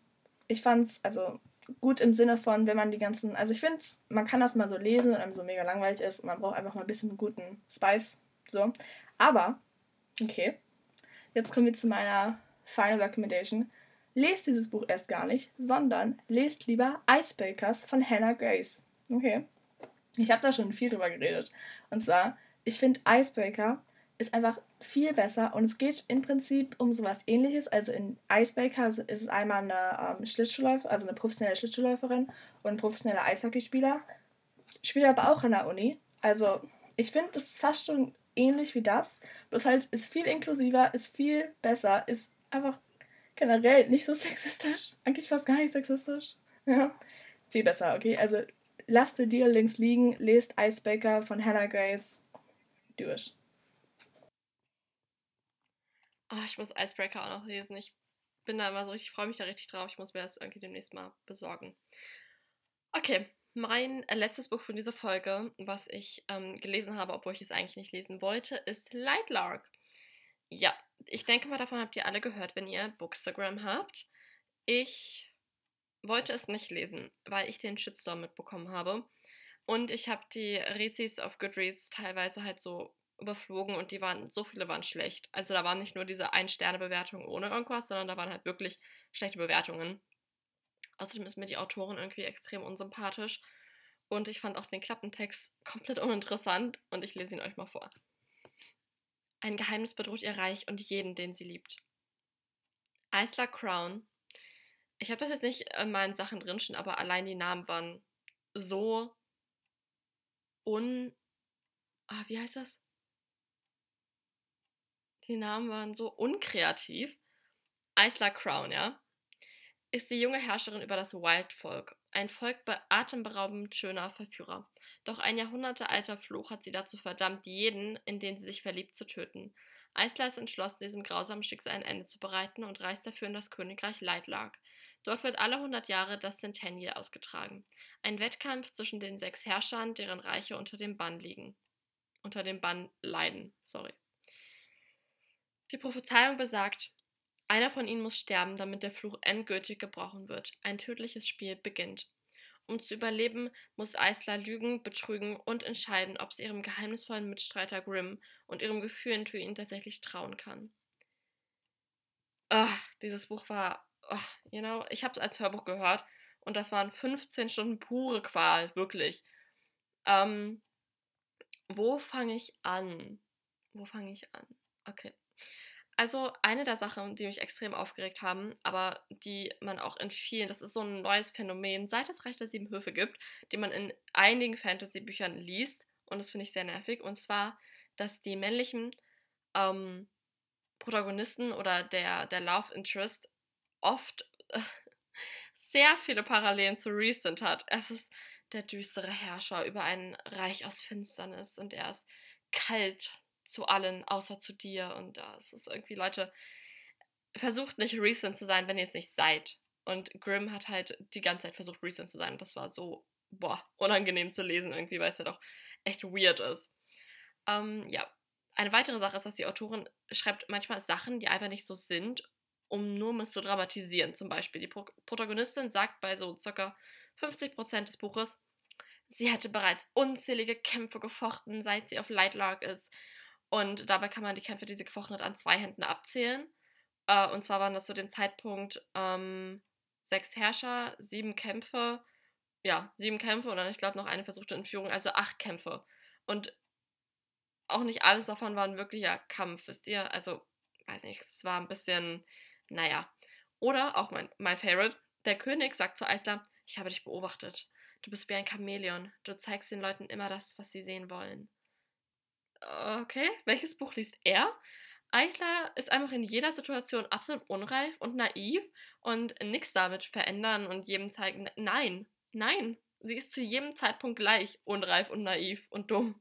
S1: Ich fand es, also gut im Sinne von, wenn man die ganzen, also ich finde, man kann das mal so lesen und einem so mega langweilig ist. Man braucht einfach mal ein bisschen guten Spice. So. Aber, okay. Jetzt kommen wir zu meiner Final Recommendation. Lest dieses Buch erst gar nicht, sondern lest lieber Icebreakers von Hannah Grace. Okay. Ich habe da schon viel drüber geredet. Und zwar, ich finde Icebreaker ist einfach viel besser und es geht im Prinzip um sowas ähnliches. Also in Icebreaker ist es einmal eine ähm, Schlittschuhläuferin, also eine professionelle Schlittschuhläuferin und ein professioneller Eishockeyspieler. Spielt aber auch an der Uni. Also ich finde, das ist fast schon ähnlich wie das. Bloß halt ist viel inklusiver, ist viel besser, ist einfach generell nicht so sexistisch. Eigentlich fast gar nicht sexistisch. Ja. Viel besser, okay? Also lasst die Deal links liegen, lest Icebreaker von Hannah Grace durch.
S2: Oh, ich muss Icebreaker auch noch lesen. Ich bin da immer so, ich freue mich da richtig drauf. Ich muss mir das irgendwie demnächst mal besorgen. Okay, mein letztes Buch von dieser Folge, was ich ähm, gelesen habe, obwohl ich es eigentlich nicht lesen wollte, ist Lightlark. Ja, ich denke mal, davon habt ihr alle gehört, wenn ihr Bookstagram habt. Ich wollte es nicht lesen, weil ich den Shitstorm mitbekommen habe. Und ich habe die Rezis auf Goodreads teilweise halt so überflogen und die waren, so viele waren schlecht. Also da waren nicht nur diese Ein-Sterne-Bewertungen ohne irgendwas, sondern da waren halt wirklich schlechte Bewertungen. Außerdem ist mir die Autorin irgendwie extrem unsympathisch und ich fand auch den Klappentext komplett uninteressant und ich lese ihn euch mal vor. Ein Geheimnis bedroht ihr Reich und jeden, den sie liebt. Isla Crown. Ich habe das jetzt nicht in meinen Sachen drinstehen, aber allein die Namen waren so un. Ah, wie heißt das? Die Namen waren so unkreativ. Isla Crown, ja, ist die junge Herrscherin über das Wildvolk, ein Volk atemberaubend schöner Verführer. Doch ein jahrhundertealter Fluch hat sie dazu verdammt, jeden, in den sie sich verliebt, zu töten. Eisler ist entschlossen, diesem grausamen Schicksal ein Ende zu bereiten und reist dafür in das Königreich Lightlark. Dort wird alle hundert Jahre das Centennial ausgetragen. Ein Wettkampf zwischen den sechs Herrschern, deren Reiche unter dem Bann liegen. Unter dem Bann leiden, sorry. Die Prophezeiung besagt, einer von ihnen muss sterben, damit der Fluch endgültig gebrochen wird. Ein tödliches Spiel beginnt. Um zu überleben, muss Eisler lügen, betrügen und entscheiden, ob sie ihrem geheimnisvollen Mitstreiter Grimm und ihrem Gefühlen für ihn tatsächlich trauen kann. Ach, dieses Buch war, oh, you know, ich habe es als Hörbuch gehört und das waren 15 Stunden pure Qual, wirklich. Ähm, wo fange ich an? Wo fange ich an? Okay. Also eine der Sachen, die mich extrem aufgeregt haben, aber die man auch in vielen, das ist so ein neues Phänomen, seit es Reich der Sieben Höfe gibt, die man in einigen Fantasy-Büchern liest, und das finde ich sehr nervig, und zwar, dass die männlichen ähm, Protagonisten oder der, der Love Interest oft äh, sehr viele Parallelen zu Recent hat. Es ist der düstere Herrscher über ein Reich aus Finsternis und er ist kalt zu allen, außer zu dir. Und uh, es ist irgendwie, Leute, versucht nicht recent zu sein, wenn ihr es nicht seid. Und Grimm hat halt die ganze Zeit versucht, recent zu sein. Und das war so, boah, unangenehm zu lesen irgendwie, weil es ja doch echt weird ist. Ähm, ja. Eine weitere Sache ist, dass die Autorin schreibt manchmal Sachen, die einfach nicht so sind, um nur es zu dramatisieren. Zum Beispiel, die Pro Protagonistin sagt bei so circa 50% des Buches, sie hätte bereits unzählige Kämpfe gefochten, seit sie auf Lightlark ist. Und dabei kann man die Kämpfe, die sie gefochten hat, an zwei Händen abzählen. Äh, und zwar waren das zu dem Zeitpunkt ähm, sechs Herrscher, sieben Kämpfe, ja, sieben Kämpfe und dann, ich glaube, noch eine versuchte Entführung, also acht Kämpfe. Und auch nicht alles davon war ein wirklicher Kampf, wisst ihr? Also, weiß nicht, es war ein bisschen, naja. Oder, auch mein, mein Favorite, der König sagt zu Eisler, ich habe dich beobachtet. Du bist wie ein Chamäleon. Du zeigst den Leuten immer das, was sie sehen wollen okay, welches Buch liest er? Eisler ist einfach in jeder Situation absolut unreif und naiv und nichts damit verändern und jedem zeigen, nein, nein, sie ist zu jedem Zeitpunkt gleich unreif und naiv und dumm.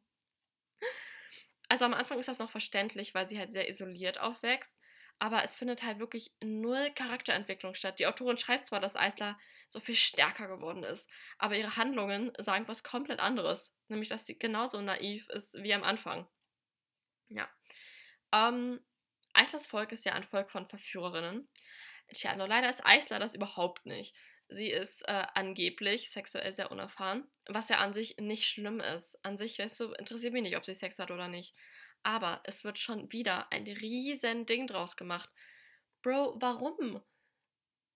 S2: Also am Anfang ist das noch verständlich, weil sie halt sehr isoliert aufwächst, aber es findet halt wirklich null Charakterentwicklung statt. Die Autorin schreibt zwar, dass Eisler so viel stärker geworden ist, aber ihre Handlungen sagen was komplett anderes. Nämlich, dass sie genauso naiv ist wie am Anfang. Ja. Ähm, Eislers Volk ist ja ein Volk von Verführerinnen. Tja, nur leider ist Eisler das überhaupt nicht. Sie ist äh, angeblich sexuell sehr unerfahren, was ja an sich nicht schlimm ist. An sich weißt du, interessiert mich nicht, ob sie Sex hat oder nicht. Aber es wird schon wieder ein riesen Ding draus gemacht. Bro, warum?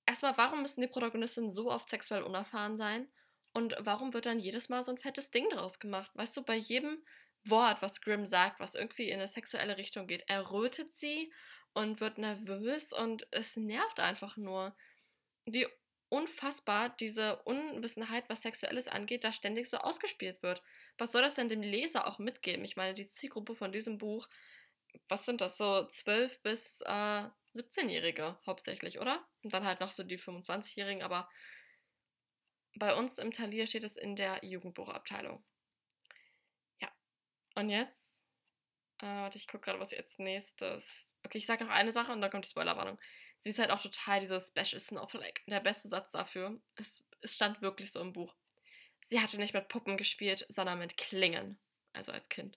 S2: Erstmal, warum müssen die Protagonistinnen so oft sexuell unerfahren sein? Und warum wird dann jedes Mal so ein fettes Ding draus gemacht? Weißt du, bei jedem Wort, was Grimm sagt, was irgendwie in eine sexuelle Richtung geht, errötet sie und wird nervös und es nervt einfach nur. Wie unfassbar diese Unwissenheit, was Sexuelles angeht, da ständig so ausgespielt wird. Was soll das denn dem Leser auch mitgeben? Ich meine, die Zielgruppe von diesem Buch, was sind das, so 12 bis äh, 17-Jährige hauptsächlich, oder? Und dann halt noch so die 25-Jährigen, aber bei uns im Talier steht es in der Jugendbuchabteilung. Ja. Und jetzt, äh, warte, ich gucke gerade, was jetzt nächstes. Okay, ich sage noch eine Sache und dann kommt die Spoilerwarnung sie ist halt auch total diese Special Snowflake. Der beste Satz dafür, es, es stand wirklich so im Buch. Sie hatte nicht mit Puppen gespielt, sondern mit Klingen. Also als Kind.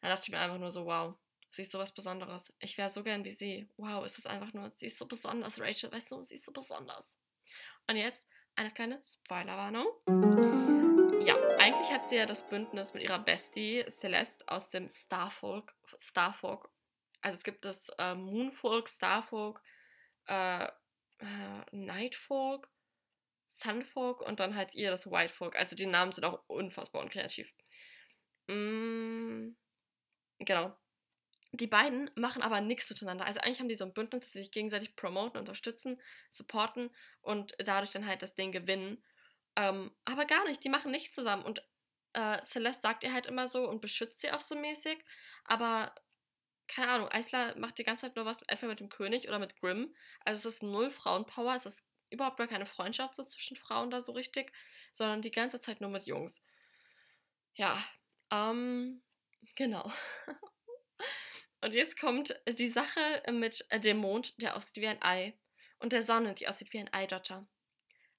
S2: Da dachte ich mir einfach nur so, wow, sie ist sowas Besonderes. Ich wäre so gern wie sie. Wow, ist es einfach nur, sie ist so besonders, Rachel, weißt du, sie ist so besonders. Und jetzt eine kleine Spoilerwarnung. Ja, eigentlich hat sie ja das Bündnis mit ihrer Bestie Celeste aus dem Starfolk, Starfolk. Also es gibt das äh, Moonfolk, Starfolk, äh, äh, Nightfolk, Sunfolk und dann halt ihr das Whitefolk. Also die Namen sind auch unfassbar unkreativ. Mm, genau. Die beiden machen aber nichts miteinander. Also eigentlich haben die so ein Bündnis, dass sie sich gegenseitig promoten, unterstützen, supporten und dadurch dann halt das Ding gewinnen. Ähm, aber gar nicht, die machen nichts zusammen. Und äh, Celeste sagt ihr halt immer so und beschützt sie auch so mäßig. Aber keine Ahnung, Eisler macht die ganze Zeit nur was entweder mit dem König oder mit Grimm. Also es ist null Frauenpower, es ist überhaupt gar keine Freundschaft so zwischen Frauen da so richtig, sondern die ganze Zeit nur mit Jungs. Ja, ähm, genau. und jetzt kommt die Sache mit dem Mond, der aussieht wie ein Ei, und der Sonne, die aussieht wie ein Eidotter.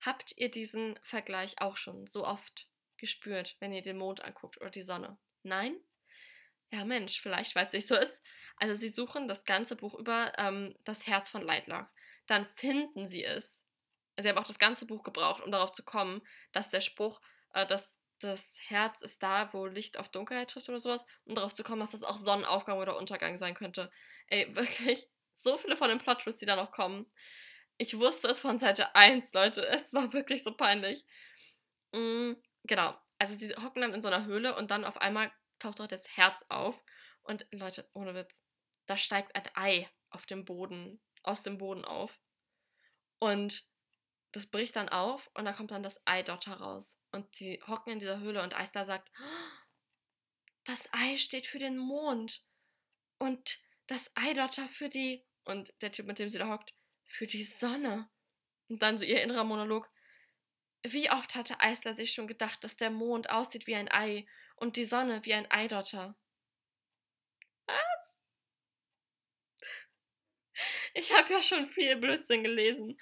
S2: Habt ihr diesen Vergleich auch schon so oft gespürt, wenn ihr den Mond anguckt oder die Sonne? Nein? ja Mensch, vielleicht, weil es nicht so ist. Also sie suchen das ganze Buch über ähm, das Herz von Lightlock. Dann finden sie es. Sie haben auch das ganze Buch gebraucht, um darauf zu kommen, dass der Spruch, äh, dass das Herz ist da, wo Licht auf Dunkelheit trifft oder sowas, um darauf zu kommen, dass das auch Sonnenaufgang oder Untergang sein könnte. Ey, wirklich, so viele von den plot die da noch kommen. Ich wusste es von Seite 1, Leute. Es war wirklich so peinlich. Mm, genau. Also sie hocken dann in so einer Höhle und dann auf einmal taucht dort das Herz auf. Und Leute, ohne Witz, da steigt ein Ei auf dem Boden, aus dem Boden auf. Und das bricht dann auf und da kommt dann das Ei dort heraus. Und sie hocken in dieser Höhle und Eisler sagt, das Ei steht für den Mond. Und das Eidotter für die, und der Typ, mit dem sie da hockt, für die Sonne. Und dann so ihr innerer Monolog. Wie oft hatte Eisler sich schon gedacht, dass der Mond aussieht wie ein Ei und die Sonne wie ein Eidotter. Was? Ich habe ja schon viel Blödsinn gelesen.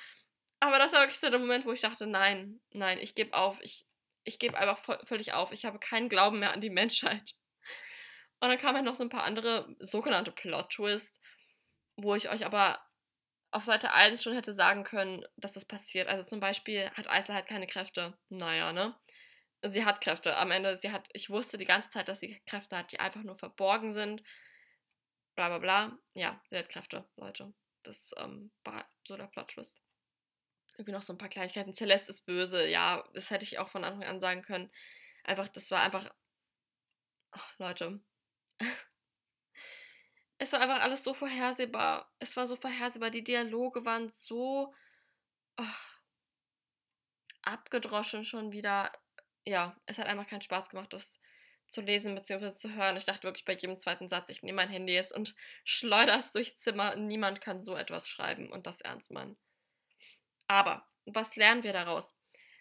S2: Aber das war wirklich so der Moment, wo ich dachte, nein, nein, ich gebe auf. Ich, ich gebe einfach völlig auf. Ich habe keinen Glauben mehr an die Menschheit. Und dann kamen halt noch so ein paar andere sogenannte Plot-Twists, wo ich euch aber auf Seite 1 schon hätte sagen können, dass das passiert. Also zum Beispiel hat Eisel halt keine Kräfte. Naja, ne? sie hat Kräfte. Am Ende, sie hat, ich wusste die ganze Zeit, dass sie Kräfte hat, die einfach nur verborgen sind. Bla bla bla. Ja, sie hat Kräfte, Leute. Das ähm, war so der Plot-Twist. Irgendwie noch so ein paar Kleinigkeiten. Celeste ist böse. Ja, das hätte ich auch von Anfang an sagen können. Einfach, das war einfach. Oh, Leute. es war einfach alles so vorhersehbar. Es war so vorhersehbar. Die Dialoge waren so. Oh, abgedroschen schon wieder ja, es hat einfach keinen Spaß gemacht, das zu lesen bzw. zu hören. Ich dachte wirklich bei jedem zweiten Satz, ich nehme mein Handy jetzt und schleudere es durchs Zimmer. Niemand kann so etwas schreiben und das ernst meinen. Aber, was lernen wir daraus?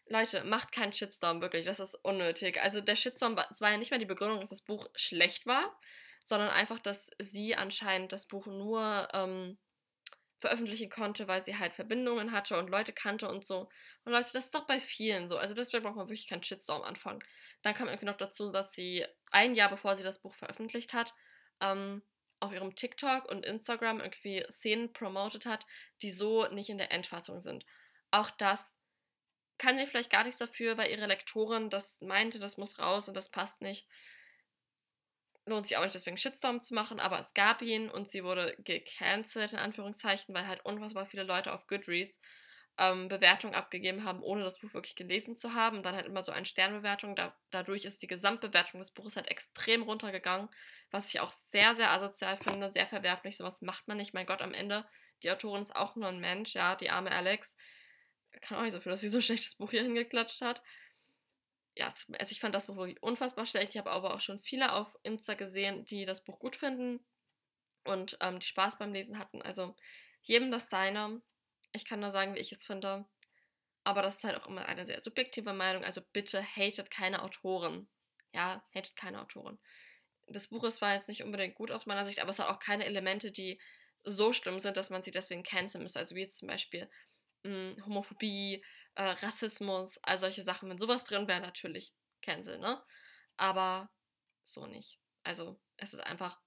S2: Leute, macht keinen Shitstorm, wirklich, das ist unnötig. Also der Shitstorm war, war ja nicht mal die Begründung, dass das Buch schlecht war, sondern einfach, dass sie anscheinend das Buch nur ähm, veröffentlichen konnte, weil sie halt Verbindungen hatte und Leute kannte und so. Und Leute, das ist doch bei vielen so. Also deswegen braucht man wirklich keinen Shitstorm anfangen. Dann kam irgendwie noch dazu, dass sie ein Jahr bevor sie das Buch veröffentlicht hat, ähm, auf ihrem TikTok und Instagram irgendwie Szenen promotet hat, die so nicht in der Endfassung sind. Auch das kann ihr vielleicht gar nichts dafür, weil ihre Lektorin das meinte, das muss raus und das passt nicht lohnt sich auch nicht deswegen Shitstorm zu machen, aber es gab ihn und sie wurde gecancelt, in Anführungszeichen, weil halt unfassbar viele Leute auf Goodreads ähm, Bewertungen abgegeben haben, ohne das Buch wirklich gelesen zu haben. Dann halt immer so eine Sternbewertung. Da, dadurch ist die Gesamtbewertung des Buches halt extrem runtergegangen, was ich auch sehr, sehr asozial finde, sehr verwerflich. Sowas macht man nicht. Mein Gott, am Ende, die Autorin ist auch nur ein Mensch, ja, die arme Alex. Kann auch nicht so viel, dass sie so ein schlechtes Buch hier hingeklatscht hat ja, also ich fand das Buch wirklich unfassbar schlecht. Ich habe aber auch schon viele auf Insta gesehen, die das Buch gut finden und ähm, die Spaß beim Lesen hatten. Also jedem das seine. Ich kann nur sagen, wie ich es finde. Aber das ist halt auch immer eine sehr subjektive Meinung. Also bitte hatet keine Autoren. Ja, hatet keine Autoren. Das Buch ist zwar jetzt nicht unbedingt gut aus meiner Sicht, aber es hat auch keine Elemente, die so schlimm sind, dass man sie deswegen canceln müsste. Also wie jetzt zum Beispiel mh, hm, Homophobie, äh, Rassismus, all solche Sachen. Wenn sowas drin wäre, natürlich cancel, ne? Aber so nicht. Also, es ist einfach.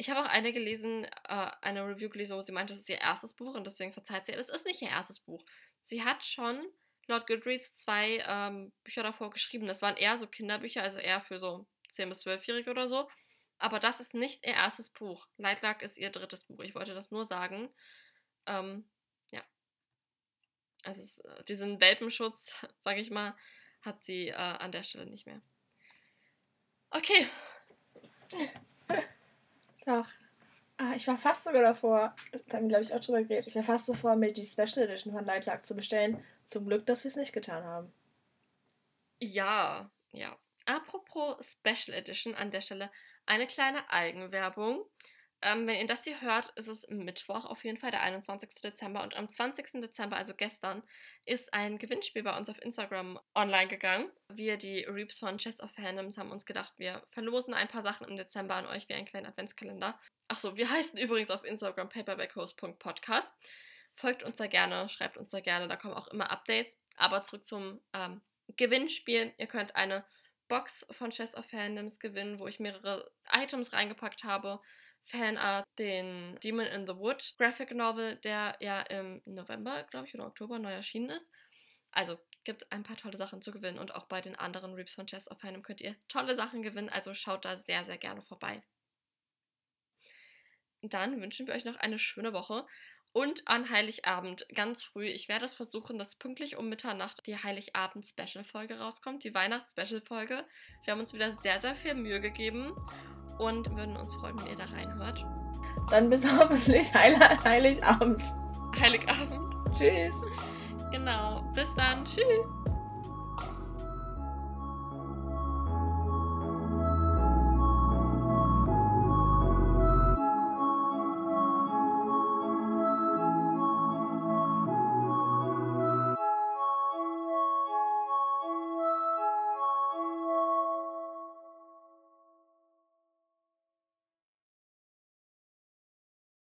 S2: Ich habe auch eine gelesen, äh, eine Review gelesen, wo sie meinte, das ist ihr erstes Buch und deswegen verzeiht sie, das ist nicht ihr erstes Buch. Sie hat schon laut Goodreads zwei ähm, Bücher davor geschrieben. Das waren eher so Kinderbücher, also eher für so 10- bis 12-Jährige oder so. Aber das ist nicht ihr erstes Buch. Lightluck ist ihr drittes Buch. Ich wollte das nur sagen. Ähm, also es, äh, diesen Welpenschutz, sage ich mal, hat sie äh, an der Stelle nicht mehr. Okay.
S1: Doch. Ah, ich war fast sogar davor, das haben wir, glaube ich, auch drüber geredet, ich war fast davor, mir die Special Edition von Light Luck zu bestellen. Zum Glück, dass wir es nicht getan haben.
S2: Ja, ja. Apropos Special Edition an der Stelle eine kleine Eigenwerbung. Ähm, wenn ihr das hier hört, ist es Mittwoch auf jeden Fall, der 21. Dezember. Und am 20. Dezember, also gestern, ist ein Gewinnspiel bei uns auf Instagram online gegangen. Wir, die Reaps von Chess of Fandoms, haben uns gedacht, wir verlosen ein paar Sachen im Dezember an euch wie einen kleinen Adventskalender. Achso, wir heißen übrigens auf Instagram paperbackhost.podcast. Folgt uns da gerne, schreibt uns da gerne, da kommen auch immer Updates. Aber zurück zum ähm, Gewinnspiel. Ihr könnt eine Box von Chess of Fandoms gewinnen, wo ich mehrere Items reingepackt habe Fanart den Demon in the Wood Graphic Novel, der ja im November, glaube ich, oder Oktober neu erschienen ist. Also gibt ein paar tolle Sachen zu gewinnen und auch bei den anderen Reaps von Chess of Hanem könnt ihr tolle Sachen gewinnen, also schaut da sehr, sehr gerne vorbei. Dann wünschen wir euch noch eine schöne Woche und an Heiligabend ganz früh. Ich werde es versuchen, dass pünktlich um Mitternacht die Heiligabend-Special-Folge rauskommt, die Weihnachts-Special-Folge. Wir haben uns wieder sehr, sehr viel Mühe gegeben und würden uns freuen, wenn ihr da reinhört.
S1: Dann bis hoffentlich Heil Heiligabend.
S2: Heiligabend.
S1: Tschüss.
S2: Genau. Bis dann. Tschüss.